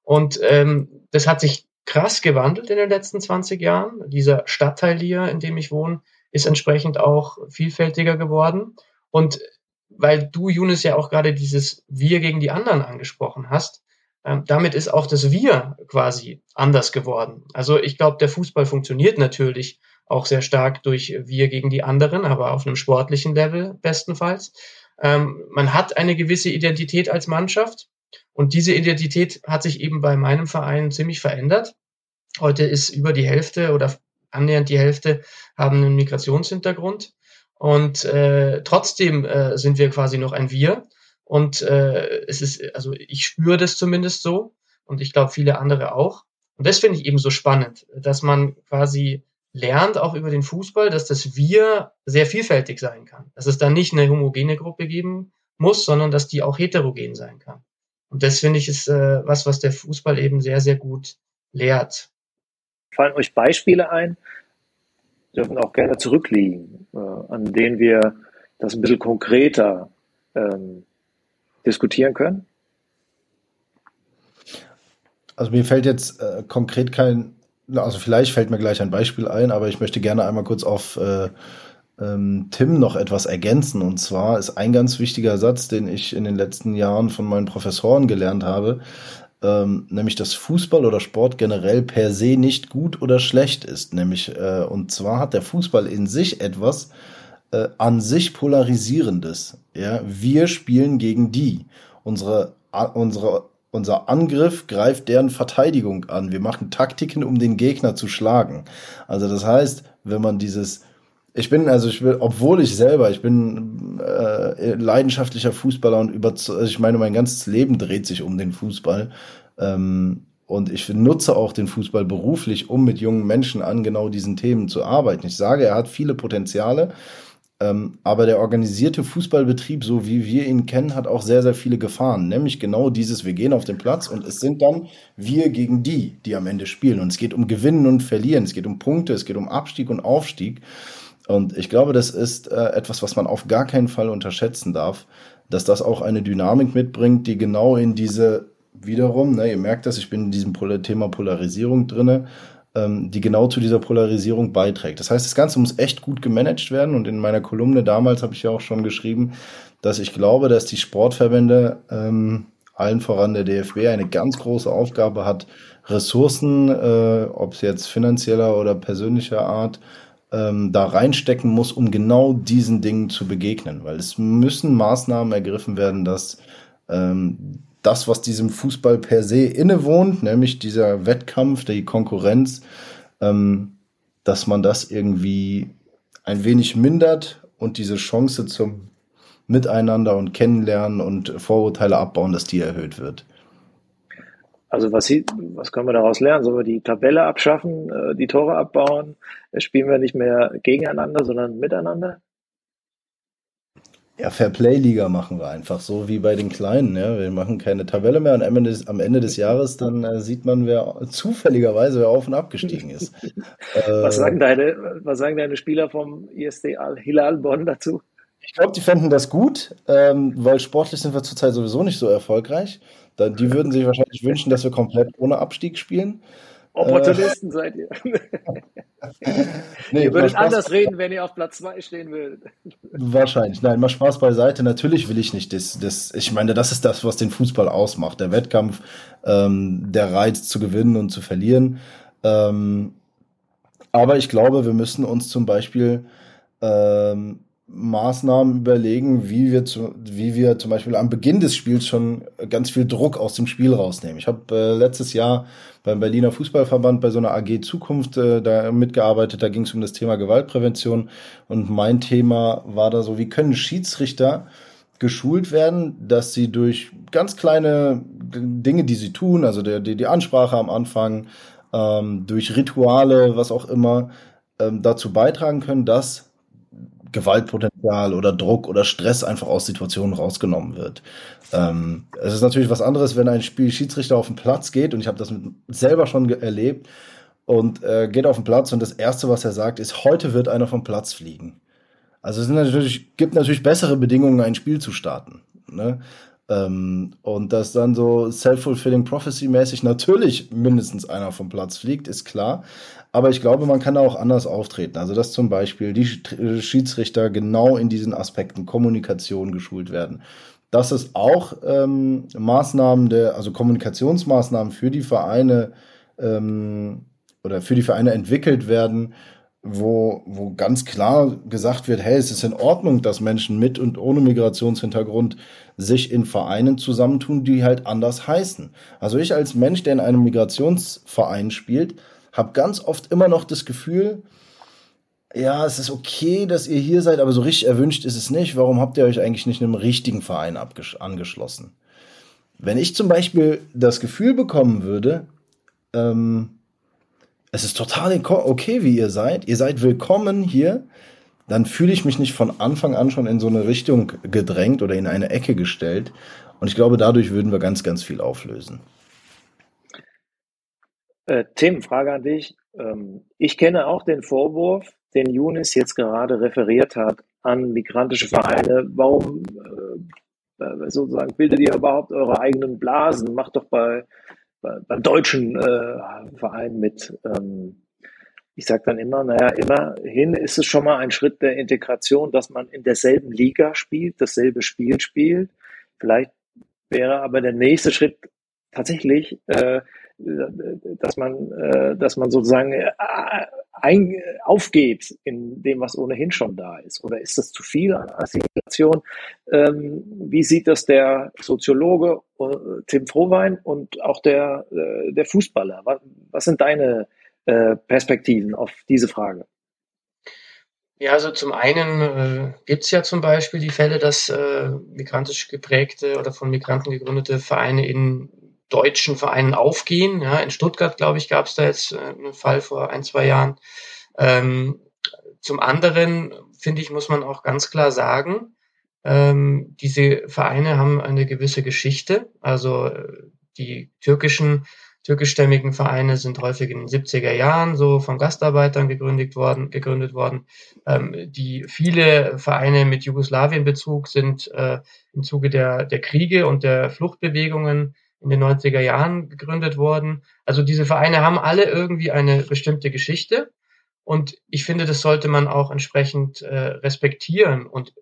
Und ähm, das hat sich krass gewandelt in den letzten 20 Jahren. Dieser Stadtteil hier, in dem ich wohne, ist entsprechend auch vielfältiger geworden. Und weil du, Younes, ja auch gerade dieses Wir gegen die anderen angesprochen hast, ähm, damit ist auch das Wir quasi anders geworden. Also ich glaube, der Fußball funktioniert natürlich auch sehr stark durch Wir gegen die anderen, aber auf einem sportlichen Level bestenfalls. Ähm, man hat eine gewisse Identität als Mannschaft und diese Identität hat sich eben bei meinem Verein ziemlich verändert. Heute ist über die Hälfte oder annähernd die Hälfte haben einen Migrationshintergrund. Und äh, trotzdem äh, sind wir quasi noch ein Wir. Und äh, es ist, also ich spüre das zumindest so und ich glaube viele andere auch. Und das finde ich eben so spannend, dass man quasi lernt auch über den Fußball, dass das Wir sehr vielfältig sein kann. Dass es da nicht eine homogene Gruppe geben muss, sondern dass die auch heterogen sein kann. Und das finde ich ist äh, was, was der Fußball eben sehr, sehr gut lehrt. Fallen euch Beispiele ein, dürfen auch gerne zurückliegen, äh, an denen wir das ein bisschen konkreter ähm, diskutieren können? Also mir fällt jetzt äh, konkret kein, also vielleicht fällt mir gleich ein Beispiel ein, aber ich möchte gerne einmal kurz auf äh, ähm, Tim noch etwas ergänzen. Und zwar ist ein ganz wichtiger Satz, den ich in den letzten Jahren von meinen Professoren gelernt habe, ähm, nämlich dass Fußball oder Sport generell per se nicht gut oder schlecht ist. Nämlich, äh, und zwar hat der Fußball in sich etwas äh, an sich polarisierendes. Ja? Wir spielen gegen die. Unsere, unsere, unser Angriff greift deren Verteidigung an. Wir machen Taktiken, um den Gegner zu schlagen. Also das heißt, wenn man dieses ich bin, also ich will, obwohl ich selber, ich bin äh, leidenschaftlicher Fußballer und über, also ich meine, mein ganzes Leben dreht sich um den Fußball. Ähm, und ich nutze auch den Fußball beruflich, um mit jungen Menschen an genau diesen Themen zu arbeiten. Ich sage, er hat viele Potenziale, ähm, aber der organisierte Fußballbetrieb, so wie wir ihn kennen, hat auch sehr, sehr viele Gefahren. Nämlich genau dieses, wir gehen auf den Platz und es sind dann wir gegen die, die am Ende spielen. Und es geht um Gewinnen und Verlieren, es geht um Punkte, es geht um Abstieg und Aufstieg. Und ich glaube, das ist äh, etwas, was man auf gar keinen Fall unterschätzen darf, dass das auch eine Dynamik mitbringt, die genau in diese wiederum, ne, ihr merkt das, ich bin in diesem Thema Polarisierung drinne, ähm, die genau zu dieser Polarisierung beiträgt. Das heißt, das Ganze muss echt gut gemanagt werden und in meiner Kolumne damals habe ich ja auch schon geschrieben, dass ich glaube, dass die Sportverbände, ähm, allen voran der DFB, eine ganz große Aufgabe hat, Ressourcen, äh, ob es jetzt finanzieller oder persönlicher Art, ähm, da reinstecken muss, um genau diesen Dingen zu begegnen. Weil es müssen Maßnahmen ergriffen werden, dass ähm, das, was diesem Fußball per se innewohnt, nämlich dieser Wettkampf, die Konkurrenz, ähm, dass man das irgendwie ein wenig mindert und diese Chance zum Miteinander und Kennenlernen und Vorurteile abbauen, dass die erhöht wird. Also was, was können wir daraus lernen? Sollen wir die Tabelle abschaffen, äh, die Tore abbauen? Spielen wir nicht mehr gegeneinander, sondern miteinander? Ja, Fairplay-Liga machen wir einfach so wie bei den Kleinen. Ja. Wir machen keine Tabelle mehr und am Ende des, am Ende des Jahres dann äh, sieht man, wer zufälligerweise wer auf und abgestiegen ist. was, sagen deine, was sagen deine Spieler vom ISD Al-Hilal Bonn dazu? Ich glaube, die fänden das gut, ähm, weil sportlich sind wir zurzeit sowieso nicht so erfolgreich. Dann, die würden sich wahrscheinlich wünschen, dass wir komplett ohne Abstieg spielen. Opportunisten äh, seid ihr. nee, ihr würdet anders reden, wenn ihr auf Platz 2 stehen würdet. Wahrscheinlich. Nein, mal Spaß beiseite. Natürlich will ich nicht das, das. Ich meine, das ist das, was den Fußball ausmacht. Der Wettkampf, ähm, der Reiz zu gewinnen und zu verlieren. Ähm, aber ich glaube, wir müssen uns zum Beispiel ähm, Maßnahmen überlegen, wie wir, zu, wie wir zum Beispiel am Beginn des Spiels schon ganz viel Druck aus dem Spiel rausnehmen. Ich habe äh, letztes Jahr beim Berliner Fußballverband bei so einer AG Zukunft äh, da mitgearbeitet. Da ging es um das Thema Gewaltprävention und mein Thema war da so, wie können Schiedsrichter geschult werden, dass sie durch ganz kleine Dinge, die sie tun, also der, die, die Ansprache am Anfang, ähm, durch Rituale, was auch immer, ähm, dazu beitragen können, dass Gewaltpotenzial oder Druck oder Stress einfach aus Situationen rausgenommen wird. Ähm, es ist natürlich was anderes, wenn ein Spiel Schiedsrichter auf den Platz geht und ich habe das selber schon erlebt und äh, geht auf den Platz und das erste, was er sagt, ist: Heute wird einer vom Platz fliegen. Also es natürlich, gibt natürlich bessere Bedingungen, ein Spiel zu starten. Ne? Ähm, und dass dann so self-fulfilling prophecy-mäßig natürlich mindestens einer vom Platz fliegt, ist klar. Aber ich glaube, man kann da auch anders auftreten. Also, dass zum Beispiel die Schiedsrichter genau in diesen Aspekten Kommunikation geschult werden. Dass es auch ähm, Maßnahmen der, also Kommunikationsmaßnahmen für die Vereine ähm, oder für die Vereine entwickelt werden, wo, wo ganz klar gesagt wird, hey, es ist in Ordnung, dass Menschen mit und ohne Migrationshintergrund sich in Vereinen zusammentun, die halt anders heißen. Also ich als Mensch, der in einem Migrationsverein spielt, habe ganz oft immer noch das Gefühl, ja, es ist okay, dass ihr hier seid, aber so richtig erwünscht ist es nicht. Warum habt ihr euch eigentlich nicht einem richtigen Verein angeschlossen? Wenn ich zum Beispiel das Gefühl bekommen würde, ähm, es ist total okay, wie ihr seid. Ihr seid willkommen hier. Dann fühle ich mich nicht von Anfang an schon in so eine Richtung gedrängt oder in eine Ecke gestellt. Und ich glaube, dadurch würden wir ganz, ganz viel auflösen. Äh, Tim, Frage an dich. Ähm, ich kenne auch den Vorwurf, den Younes jetzt gerade referiert hat, an migrantische Vereine. Warum äh, äh sozusagen bildet ihr überhaupt eure eigenen Blasen? Macht doch bei beim deutschen äh, Verein mit. Ähm, ich sage dann immer, naja, immerhin ist es schon mal ein Schritt der Integration, dass man in derselben Liga spielt, dasselbe Spiel spielt. Vielleicht wäre aber der nächste Schritt tatsächlich, äh, dass man, äh, dass man sozusagen äh, ein, aufgeht in dem, was ohnehin schon da ist? Oder ist das zu viel an Assimilation? Ähm, wie sieht das der Soziologe äh, Tim Frohwein und auch der, der Fußballer? Was, sind deine Perspektiven auf diese Frage? Ja, also zum einen äh, gibt es ja zum Beispiel die Fälle, dass äh, migrantisch geprägte oder von Migranten gegründete Vereine in deutschen Vereinen aufgehen. Ja, in Stuttgart, glaube ich, gab es da jetzt äh, einen Fall vor ein, zwei Jahren. Ähm, zum anderen, finde ich, muss man auch ganz klar sagen, ähm, diese Vereine haben eine gewisse Geschichte. Also äh, die türkischen, türkischstämmigen Vereine sind häufig in den 70er Jahren so von Gastarbeitern gegründet worden, gegründet worden. Ähm, die viele Vereine mit Jugoslawien-Bezug sind äh, im Zuge der, der Kriege und der Fluchtbewegungen in den 90er Jahren gegründet worden. Also diese Vereine haben alle irgendwie eine bestimmte Geschichte und ich finde, das sollte man auch entsprechend äh, respektieren. Und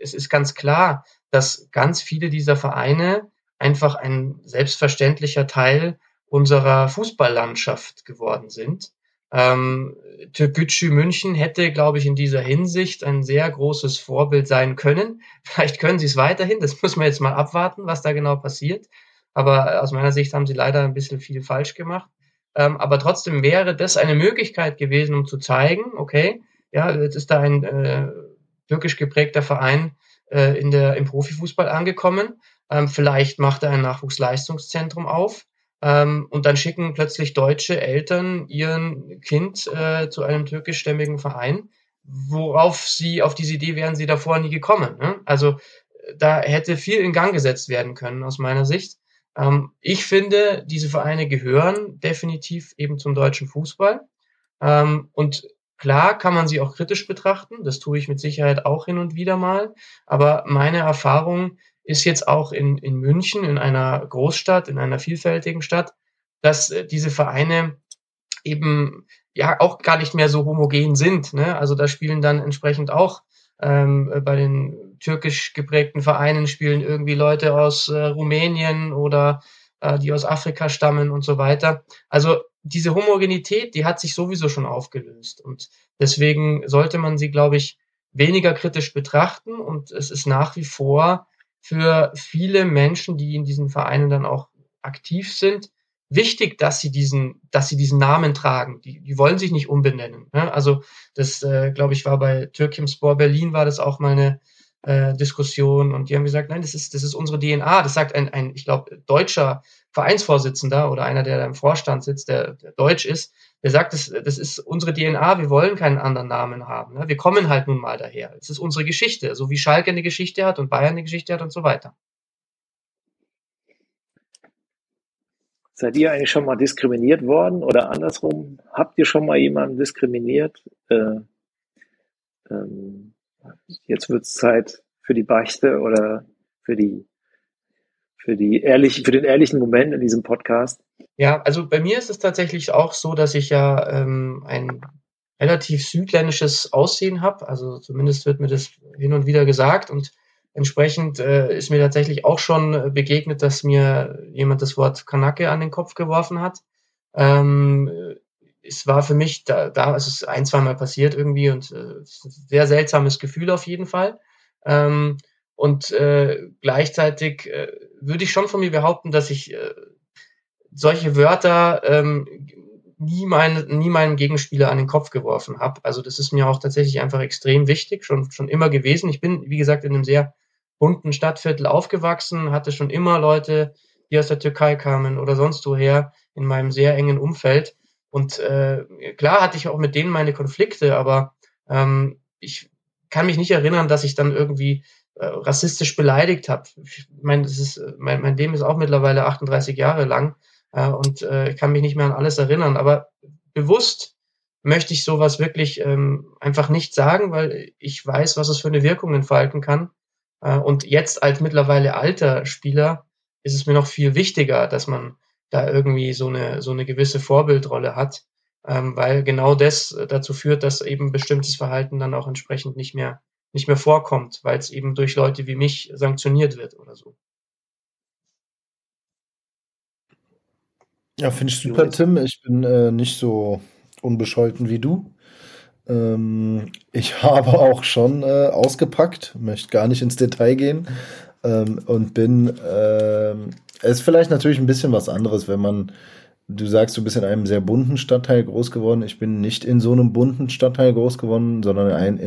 es ist ganz klar, dass ganz viele dieser Vereine einfach ein selbstverständlicher Teil unserer Fußballlandschaft geworden sind. Ähm, Türkgücü München hätte, glaube ich, in dieser Hinsicht ein sehr großes Vorbild sein können. Vielleicht können sie es weiterhin, das muss man jetzt mal abwarten, was da genau passiert. Aber aus meiner Sicht haben sie leider ein bisschen viel falsch gemacht. Ähm, aber trotzdem wäre das eine Möglichkeit gewesen, um zu zeigen, okay, ja, jetzt ist da ein äh, türkisch geprägter Verein äh, in der, im Profifußball angekommen. Ähm, vielleicht macht er ein Nachwuchsleistungszentrum auf. Ähm, und dann schicken plötzlich deutsche Eltern ihren Kind äh, zu einem türkischstämmigen Verein, worauf sie, auf diese Idee wären sie davor nie gekommen. Ne? Also da hätte viel in Gang gesetzt werden können, aus meiner Sicht. Ähm, ich finde, diese Vereine gehören definitiv eben zum deutschen Fußball. Ähm, und klar kann man sie auch kritisch betrachten. Das tue ich mit Sicherheit auch hin und wieder mal. Aber meine Erfahrung ist jetzt auch in, in München, in einer Großstadt, in einer vielfältigen Stadt, dass äh, diese Vereine eben ja auch gar nicht mehr so homogen sind. Ne? Also da spielen dann entsprechend auch ähm, bei den türkisch geprägten Vereinen spielen irgendwie Leute aus äh, Rumänien oder äh, die aus Afrika stammen und so weiter. Also diese Homogenität, die hat sich sowieso schon aufgelöst und deswegen sollte man sie, glaube ich, weniger kritisch betrachten und es ist nach wie vor für viele Menschen, die in diesen Vereinen dann auch aktiv sind, wichtig, dass sie diesen, dass sie diesen Namen tragen. Die, die wollen sich nicht umbenennen. Ne? Also das, äh, glaube ich, war bei Türkimspor Berlin war das auch mal eine äh, Diskussion und die haben gesagt, nein, das ist, das ist unsere DNA. Das sagt ein, ein ich glaube, deutscher Vereinsvorsitzender oder einer, der da im Vorstand sitzt, der, der deutsch ist, der sagt, das, das ist unsere DNA, wir wollen keinen anderen Namen haben. Ne? Wir kommen halt nun mal daher. Es ist unsere Geschichte, so wie Schalke eine Geschichte hat und Bayern eine Geschichte hat und so weiter. Seid ihr eigentlich schon mal diskriminiert worden oder andersrum? Habt ihr schon mal jemanden diskriminiert? Äh, ähm, jetzt wird es Zeit für die Beichte oder für die für, die ehrlich, für den ehrlichen Moment in diesem Podcast. Ja, also bei mir ist es tatsächlich auch so, dass ich ja ähm, ein relativ südländisches Aussehen habe. Also zumindest wird mir das hin und wieder gesagt und entsprechend äh, ist mir tatsächlich auch schon begegnet, dass mir jemand das Wort Kanake an den Kopf geworfen hat. Ähm, es war für mich, da, da ist es ein, zwei Mal passiert irgendwie und äh, sehr seltsames Gefühl auf jeden Fall. Ähm, und äh, gleichzeitig äh, würde ich schon von mir behaupten, dass ich äh, solche Wörter ähm, nie, mein, nie meinem Gegenspieler an den Kopf geworfen habe. Also das ist mir auch tatsächlich einfach extrem wichtig, schon, schon immer gewesen. Ich bin, wie gesagt, in einem sehr bunten Stadtviertel aufgewachsen, hatte schon immer Leute, die aus der Türkei kamen oder sonst woher in meinem sehr engen Umfeld. Und äh, klar hatte ich auch mit denen meine Konflikte, aber ähm, ich kann mich nicht erinnern, dass ich dann irgendwie äh, rassistisch beleidigt habe. Ich meine, das ist, mein, mein Leben ist auch mittlerweile 38 Jahre lang äh, und äh, kann mich nicht mehr an alles erinnern. Aber bewusst möchte ich sowas wirklich ähm, einfach nicht sagen, weil ich weiß, was es für eine Wirkung entfalten kann. Äh, und jetzt als mittlerweile alter Spieler ist es mir noch viel wichtiger, dass man da irgendwie so eine, so eine gewisse Vorbildrolle hat, ähm, weil genau das dazu führt, dass eben bestimmtes Verhalten dann auch entsprechend nicht mehr, nicht mehr vorkommt, weil es eben durch Leute wie mich sanktioniert wird oder so. Ja, finde ich super, Tim. Ich bin äh, nicht so unbescholten wie du. Ähm, ich habe auch schon äh, ausgepackt, möchte gar nicht ins Detail gehen ähm, und bin es ist vielleicht natürlich ein bisschen was anderes, wenn man, du sagst, du bist in einem sehr bunten Stadtteil groß geworden. Ich bin nicht in so einem bunten Stadtteil groß geworden, sondern ein,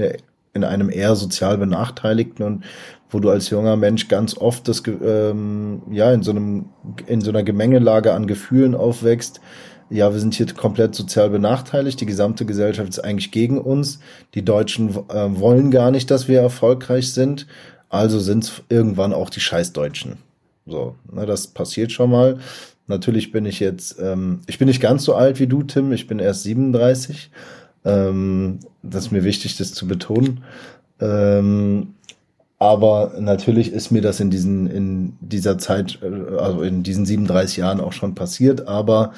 in einem eher sozial benachteiligten und wo du als junger Mensch ganz oft das, ähm, ja, in so einem, in so einer Gemengelage an Gefühlen aufwächst. Ja, wir sind hier komplett sozial benachteiligt. Die gesamte Gesellschaft ist eigentlich gegen uns. Die Deutschen äh, wollen gar nicht, dass wir erfolgreich sind. Also sind es irgendwann auch die Scheißdeutschen. So, ne, das passiert schon mal. Natürlich bin ich jetzt, ähm, ich bin nicht ganz so alt wie du, Tim. Ich bin erst 37. Ähm, das ist mir wichtig, das zu betonen. Ähm, aber natürlich ist mir das in diesen, in dieser Zeit, äh, also in diesen 37 Jahren auch schon passiert. Aber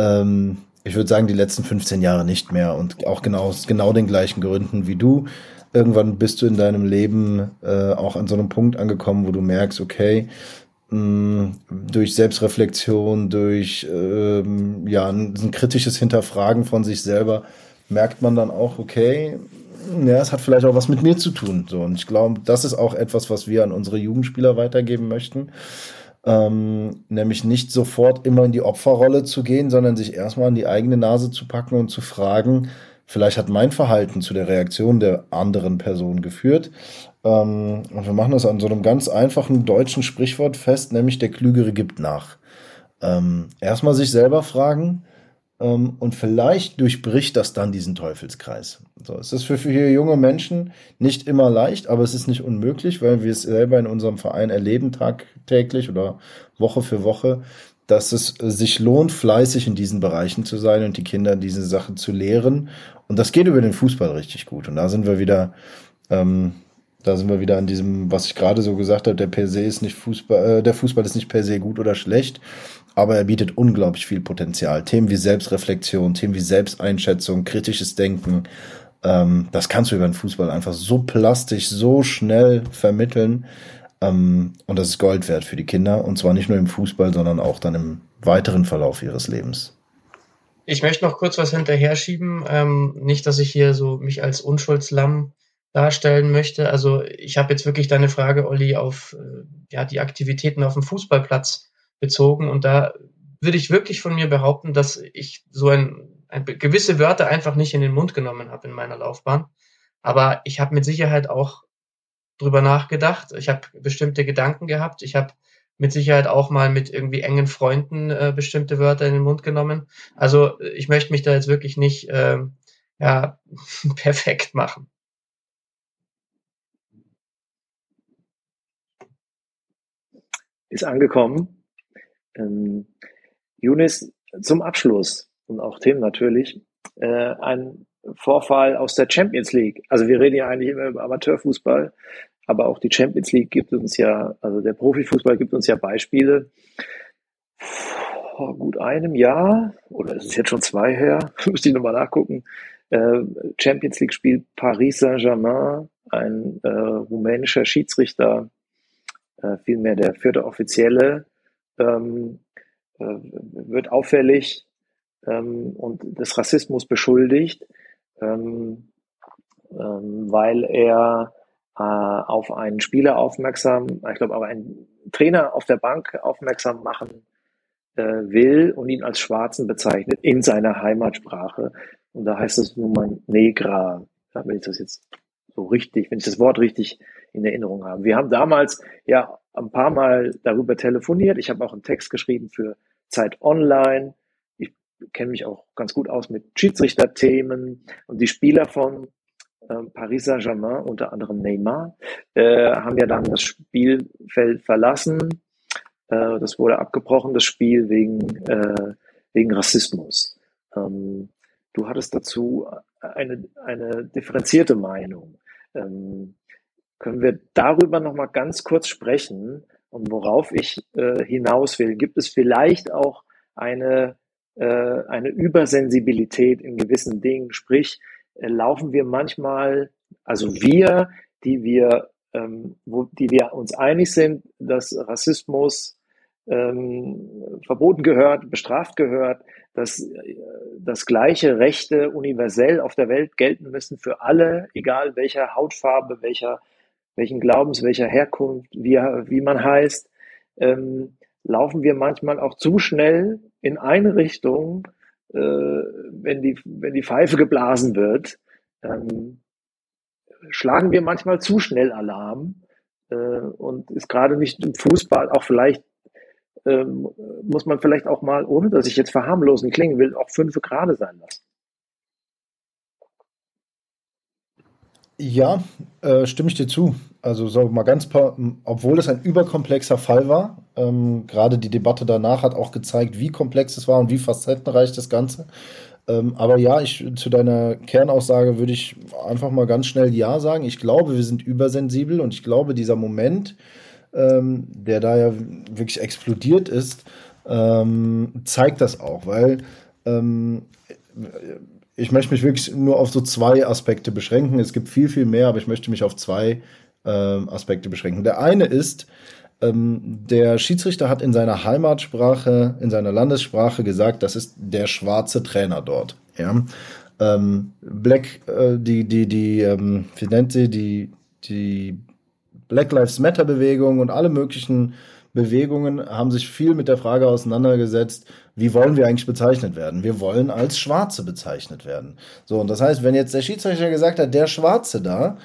ähm, ich würde sagen, die letzten 15 Jahre nicht mehr und auch genau aus genau den gleichen Gründen wie du. Irgendwann bist du in deinem Leben äh, auch an so einem Punkt angekommen, wo du merkst, okay, mh, durch Selbstreflexion, durch ähm, ja, ein, ein kritisches Hinterfragen von sich selber, merkt man dann auch, okay, ja, es hat vielleicht auch was mit mir zu tun. So, und ich glaube, das ist auch etwas, was wir an unsere Jugendspieler weitergeben möchten. Ähm, nämlich nicht sofort immer in die Opferrolle zu gehen, sondern sich erstmal an die eigene Nase zu packen und zu fragen, vielleicht hat mein Verhalten zu der Reaktion der anderen Person geführt. Ähm, und wir machen das an so einem ganz einfachen deutschen Sprichwort fest, nämlich der Klügere gibt nach. Ähm, erstmal sich selber fragen und vielleicht durchbricht das dann diesen Teufelskreis. So, es ist für viele junge Menschen nicht immer leicht, aber es ist nicht unmöglich, weil wir es selber in unserem Verein erleben, tagtäglich oder Woche für Woche, dass es sich lohnt, fleißig in diesen Bereichen zu sein und die Kinder diese Sachen zu lehren. Und das geht über den Fußball richtig gut. Und da sind wir wieder ähm, da sind wir wieder an diesem, was ich gerade so gesagt habe, der per se ist nicht Fußball, äh, der Fußball ist nicht per se gut oder schlecht, aber er bietet unglaublich viel Potenzial. Themen wie Selbstreflexion, Themen wie Selbsteinschätzung, kritisches Denken, ähm, das kannst du über den Fußball einfach so plastisch, so schnell vermitteln. Ähm, und das ist Gold wert für die Kinder. Und zwar nicht nur im Fußball, sondern auch dann im weiteren Verlauf ihres Lebens. Ich möchte noch kurz was hinterher schieben. Ähm, nicht, dass ich hier so mich als Unschuldslamm darstellen möchte. Also ich habe jetzt wirklich deine Frage, Olli, auf äh, ja, die Aktivitäten auf dem Fußballplatz bezogen. Und da würde ich wirklich von mir behaupten, dass ich so ein, ein gewisse Wörter einfach nicht in den Mund genommen habe in meiner Laufbahn. Aber ich habe mit Sicherheit auch drüber nachgedacht. Ich habe bestimmte Gedanken gehabt. Ich habe mit Sicherheit auch mal mit irgendwie engen Freunden äh, bestimmte Wörter in den Mund genommen. Also ich möchte mich da jetzt wirklich nicht äh, ja, perfekt machen. ist angekommen. Ähm, Younes, zum Abschluss und auch Tim natürlich, äh, ein Vorfall aus der Champions League. Also wir reden ja eigentlich immer über Amateurfußball, aber auch die Champions League gibt uns ja, also der Profifußball gibt uns ja Beispiele. Vor gut einem Jahr, oder ist es jetzt schon zwei her, müsste ich nochmal nachgucken, äh, Champions League spielt Paris Saint-Germain, ein äh, rumänischer Schiedsrichter, äh, vielmehr der vierte Offizielle, ähm, äh, wird auffällig ähm, und des Rassismus beschuldigt, ähm, ähm, weil er äh, auf einen Spieler aufmerksam, ich glaube, aber einen Trainer auf der Bank aufmerksam machen äh, will und ihn als Schwarzen bezeichnet in seiner Heimatsprache. Und da heißt es nun mal Negra, wenn ich das jetzt so richtig, wenn ich das Wort richtig in Erinnerung habe. Wir haben damals ja ein paar Mal darüber telefoniert. Ich habe auch einen Text geschrieben für Zeit Online. Ich kenne mich auch ganz gut aus mit Schiedsrichterthemen und die Spieler von äh, Paris Saint-Germain, unter anderem Neymar, äh, haben ja dann das Spielfeld verlassen. Äh, das wurde abgebrochen, das Spiel wegen, äh, wegen Rassismus. Ähm, du hattest dazu eine, eine differenzierte Meinung. Ähm, können wir darüber noch mal ganz kurz sprechen und worauf ich äh, hinaus will? Gibt es vielleicht auch eine, äh, eine Übersensibilität in gewissen Dingen? Sprich, äh, laufen wir manchmal, also wir, die wir, ähm, wo, die wir uns einig sind, dass Rassismus ähm, verboten gehört, bestraft gehört, dass äh, das gleiche Rechte universell auf der Welt gelten müssen für alle, egal welcher Hautfarbe, welcher, welchen Glaubens, welcher Herkunft, wie, wie man heißt, ähm, laufen wir manchmal auch zu schnell in eine Richtung, äh, wenn, die, wenn die Pfeife geblasen wird. Ähm, schlagen wir manchmal zu schnell Alarm äh, und ist gerade nicht im Fußball auch vielleicht ähm, muss man vielleicht auch mal, ohne dass ich jetzt verharmlosen klingen will, auch fünf gerade sein lassen. Ja, äh, stimme ich dir zu. Also so mal ganz paar, obwohl es ein überkomplexer Fall war, ähm, gerade die Debatte danach hat auch gezeigt, wie komplex es war und wie facettenreich das Ganze. Ähm, aber ja, ich zu deiner Kernaussage würde ich einfach mal ganz schnell Ja sagen. Ich glaube, wir sind übersensibel und ich glaube, dieser Moment, ähm, der da ja wirklich explodiert ist, ähm, zeigt das auch, weil ähm, ich möchte mich wirklich nur auf so zwei Aspekte beschränken. Es gibt viel, viel mehr, aber ich möchte mich auf zwei ähm, Aspekte beschränken. Der eine ist, ähm, der Schiedsrichter hat in seiner Heimatsprache, in seiner Landessprache gesagt, das ist der schwarze Trainer dort. Ja. Ähm, Black, äh, die, die, die, ähm, wie nennt sie, die, die Black Lives Matter Bewegung und alle möglichen Bewegungen haben sich viel mit der Frage auseinandergesetzt, wie wollen wir eigentlich bezeichnet werden? Wir wollen als Schwarze bezeichnet werden. So, und das heißt, wenn jetzt der Schiedsrichter gesagt hat, der Schwarze da,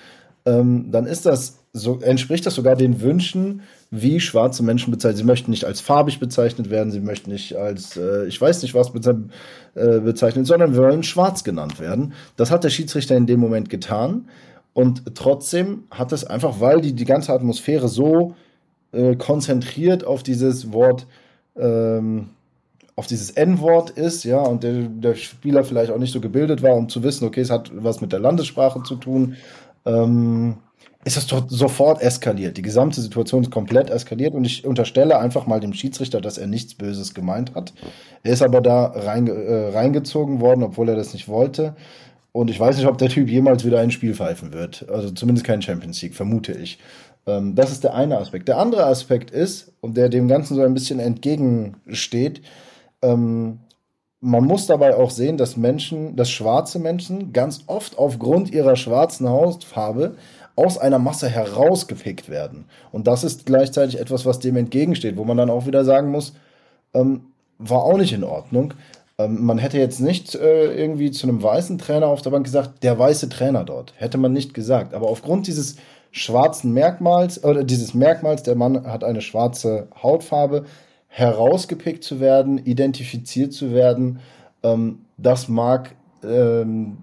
ähm, dann ist das so, entspricht das sogar den Wünschen, wie schwarze Menschen bezeichnet. Sie möchten nicht als farbig bezeichnet werden, sie möchten nicht als, äh, ich weiß nicht was äh, bezeichnet, sondern wollen schwarz genannt werden. Das hat der Schiedsrichter in dem Moment getan. Und trotzdem hat es einfach, weil die, die ganze Atmosphäre so äh, konzentriert auf dieses Wort, ähm, auf dieses N-Wort ist, ja, und der, der, Spieler vielleicht auch nicht so gebildet war, um zu wissen, okay, es hat was mit der Landessprache zu tun, ähm, ist das sofort eskaliert. Die gesamte Situation ist komplett eskaliert und ich unterstelle einfach mal dem Schiedsrichter, dass er nichts Böses gemeint hat. Er ist aber da reinge äh, reingezogen worden, obwohl er das nicht wollte. Und ich weiß nicht, ob der Typ jemals wieder ein Spiel pfeifen wird. Also zumindest kein Champions League, vermute ich. Ähm, das ist der eine Aspekt. Der andere Aspekt ist, und der dem Ganzen so ein bisschen entgegensteht, ähm, man muss dabei auch sehen, dass Menschen, dass schwarze Menschen ganz oft aufgrund ihrer schwarzen Hautfarbe aus einer Masse herausgepickt werden. Und das ist gleichzeitig etwas, was dem entgegensteht, wo man dann auch wieder sagen muss, ähm, war auch nicht in Ordnung. Ähm, man hätte jetzt nicht äh, irgendwie zu einem weißen Trainer auf der Bank gesagt, der weiße Trainer dort. Hätte man nicht gesagt. Aber aufgrund dieses schwarzen Merkmals, oder dieses Merkmals, der Mann hat eine schwarze Hautfarbe, herausgepickt zu werden, identifiziert zu werden, ähm, das mag, ähm,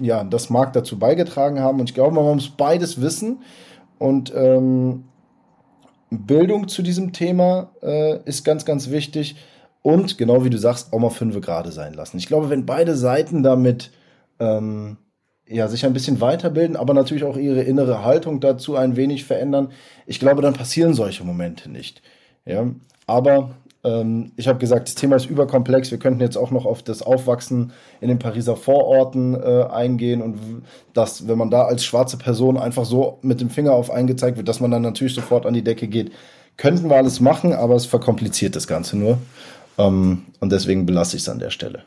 ja, das mag dazu beigetragen haben. Und ich glaube, man muss beides wissen. Und ähm, Bildung zu diesem Thema äh, ist ganz, ganz wichtig und genau wie du sagst, auch mal fünf gerade sein lassen. Ich glaube, wenn beide Seiten damit ähm, ja, sich ein bisschen weiterbilden, aber natürlich auch ihre innere Haltung dazu ein wenig verändern. Ich glaube, dann passieren solche Momente nicht. Ja, aber ähm, ich habe gesagt, das Thema ist überkomplex. Wir könnten jetzt auch noch auf das Aufwachsen in den Pariser Vororten äh, eingehen und dass, wenn man da als schwarze Person einfach so mit dem Finger auf eingezeigt wird, dass man dann natürlich sofort an die Decke geht. Könnten wir alles machen, aber es verkompliziert das Ganze nur. Ähm, und deswegen belasse ich es an der Stelle.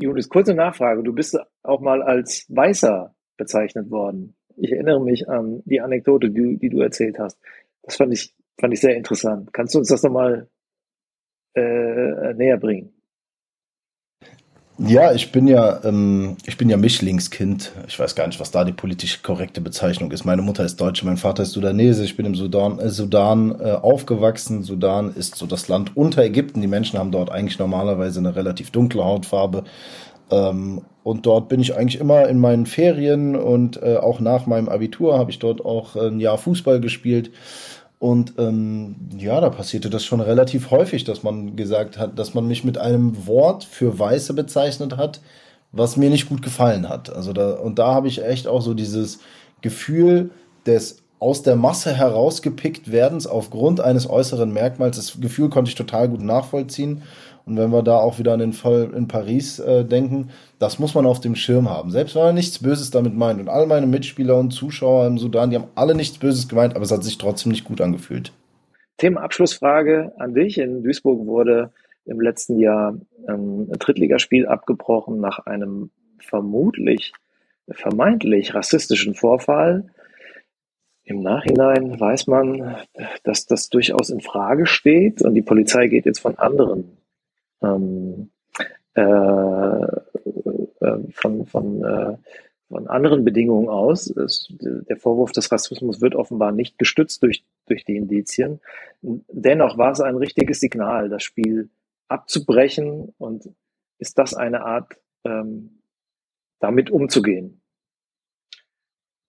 Julius, kurze Nachfrage. Du bist auch mal als Weißer bezeichnet worden. Ich erinnere mich an die Anekdote, die, die du erzählt hast. Das fand ich, fand ich sehr interessant. Kannst du uns das nochmal äh, näher bringen? Ja, ich bin ja, ähm, ich bin ja Mischlingskind. Ich weiß gar nicht, was da die politisch korrekte Bezeichnung ist. Meine Mutter ist Deutsche, mein Vater ist Sudanese. Ich bin im Sudan, äh, Sudan äh, aufgewachsen. Sudan ist so das Land unter Ägypten. Die Menschen haben dort eigentlich normalerweise eine relativ dunkle Hautfarbe. Ähm, und dort bin ich eigentlich immer in meinen Ferien und äh, auch nach meinem Abitur habe ich dort auch ein Jahr Fußball gespielt. Und ähm, ja, da passierte das schon relativ häufig, dass man gesagt hat, dass man mich mit einem Wort für Weiße bezeichnet hat, was mir nicht gut gefallen hat. Also da, und da habe ich echt auch so dieses Gefühl des aus der Masse herausgepickt werdens aufgrund eines äußeren Merkmals. Das Gefühl konnte ich total gut nachvollziehen. Und wenn wir da auch wieder an den Fall in Paris äh, denken, das muss man auf dem Schirm haben. Selbst wenn man nichts Böses damit meint. Und all meine Mitspieler und Zuschauer im Sudan, die haben alle nichts Böses gemeint, aber es hat sich trotzdem nicht gut angefühlt. Themenabschlussfrage an dich. In Duisburg wurde im letzten Jahr ähm, ein Drittligaspiel abgebrochen nach einem vermutlich, vermeintlich rassistischen Vorfall. Im Nachhinein weiß man, dass das durchaus in Frage steht und die Polizei geht jetzt von anderen ähm, äh, äh, von, von, äh, von anderen Bedingungen aus. Der Vorwurf des Rassismus wird offenbar nicht gestützt durch, durch die Indizien. Dennoch war es ein richtiges Signal, das Spiel abzubrechen und ist das eine Art, ähm, damit umzugehen.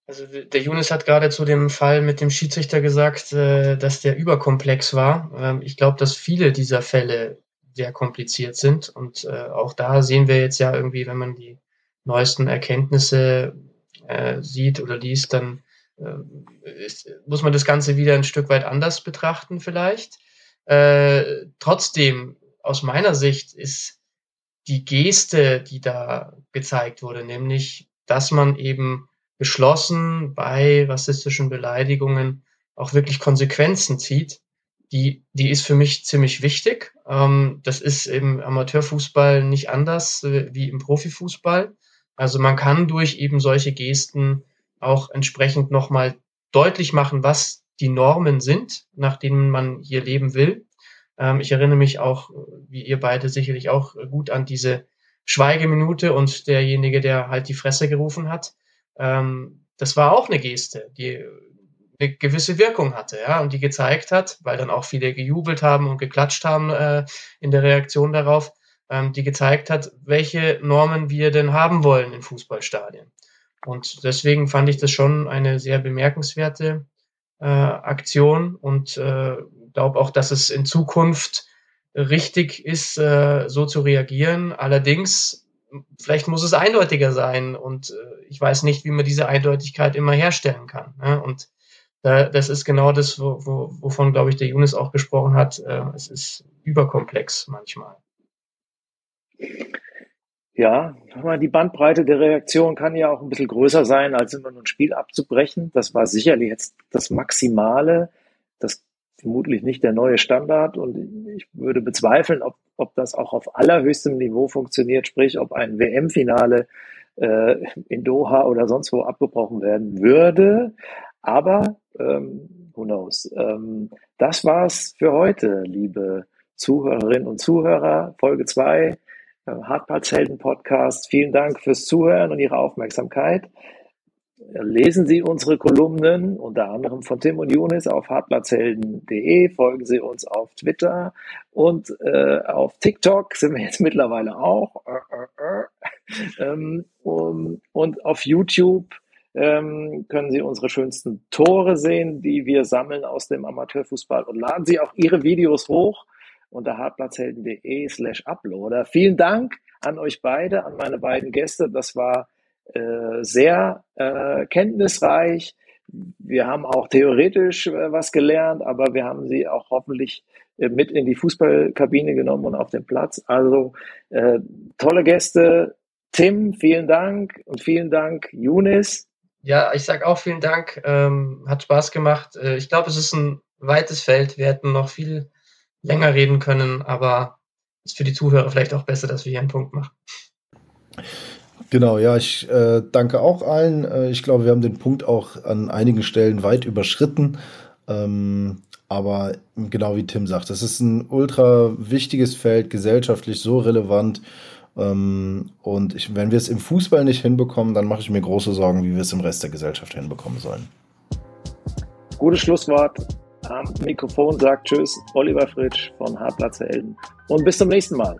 Also der Younes hat gerade zu dem Fall mit dem Schiedsrichter gesagt, äh, dass der überkomplex war. Ähm, ich glaube, dass viele dieser Fälle sehr kompliziert sind. Und äh, auch da sehen wir jetzt ja irgendwie, wenn man die neuesten Erkenntnisse äh, sieht oder liest, dann äh, ist, muss man das Ganze wieder ein Stück weit anders betrachten vielleicht. Äh, trotzdem, aus meiner Sicht ist die Geste, die da gezeigt wurde, nämlich, dass man eben beschlossen bei rassistischen Beleidigungen auch wirklich Konsequenzen zieht, die, die ist für mich ziemlich wichtig. Ähm, das ist im Amateurfußball nicht anders äh, wie im Profifußball. Also man kann durch eben solche Gesten auch entsprechend nochmal deutlich machen, was die Normen sind, nach denen man hier leben will. Ähm, ich erinnere mich auch, wie ihr beide sicherlich auch gut an diese Schweigeminute und derjenige, der halt die Fresse gerufen hat. Ähm, das war auch eine Geste, die eine gewisse Wirkung hatte, ja, und die gezeigt hat, weil dann auch viele gejubelt haben und geklatscht haben äh, in der Reaktion darauf, ähm, die gezeigt hat, welche Normen wir denn haben wollen in Fußballstadien. Und deswegen fand ich das schon eine sehr bemerkenswerte äh, Aktion und äh, glaube auch, dass es in Zukunft richtig ist, äh, so zu reagieren. Allerdings, vielleicht muss es eindeutiger sein und äh, ich weiß nicht, wie man diese Eindeutigkeit immer herstellen kann. Ne? Und das ist genau das, wo, wo, wovon, glaube ich, der Younes auch gesprochen hat. Äh, es ist überkomplex manchmal. Ja, die Bandbreite der Reaktion kann ja auch ein bisschen größer sein, als immer nur ein Spiel abzubrechen. Das war sicherlich jetzt das Maximale. Das vermutlich nicht der neue Standard und ich würde bezweifeln, ob, ob das auch auf allerhöchstem Niveau funktioniert, sprich, ob ein WM-Finale äh, in Doha oder sonst wo abgebrochen werden würde. Aber ähm, who knows? Ähm, das war's für heute, liebe Zuhörerinnen und Zuhörer. Folge 2 äh, Hartplatzhelden Podcast. Vielen Dank fürs Zuhören und Ihre Aufmerksamkeit. Lesen Sie unsere Kolumnen, unter anderem von Tim und Junis, auf hartplatzhelden.de. Folgen Sie uns auf Twitter und äh, auf TikTok sind wir jetzt mittlerweile auch. Äh, äh, äh. ähm, um, und auf YouTube ähm, können Sie unsere schönsten Tore sehen, die wir sammeln aus dem Amateurfußball und laden Sie auch Ihre Videos hoch unter hartplatzhelden.de slash uploader. Vielen Dank an euch beide, an meine beiden Gäste. Das war äh, sehr äh, kenntnisreich. Wir haben auch theoretisch äh, was gelernt, aber wir haben sie auch hoffentlich äh, mit in die Fußballkabine genommen und auf den Platz. Also äh, tolle Gäste. Tim, vielen Dank und vielen Dank, Yunis. Ja, ich sage auch vielen Dank. Ähm, hat Spaß gemacht. Äh, ich glaube, es ist ein weites Feld. Wir hätten noch viel länger reden können, aber ist für die Zuhörer vielleicht auch besser, dass wir hier einen Punkt machen. Genau, ja, ich äh, danke auch allen. Äh, ich glaube, wir haben den Punkt auch an einigen Stellen weit überschritten. Ähm, aber genau wie Tim sagt, das ist ein ultra wichtiges Feld, gesellschaftlich so relevant. Ähm, und ich, wenn wir es im Fußball nicht hinbekommen, dann mache ich mir große Sorgen, wie wir es im Rest der Gesellschaft hinbekommen sollen. Gutes Schlusswort. Am Mikrofon sagt Tschüss, Oliver Fritsch von Hartplatz Helden und bis zum nächsten Mal.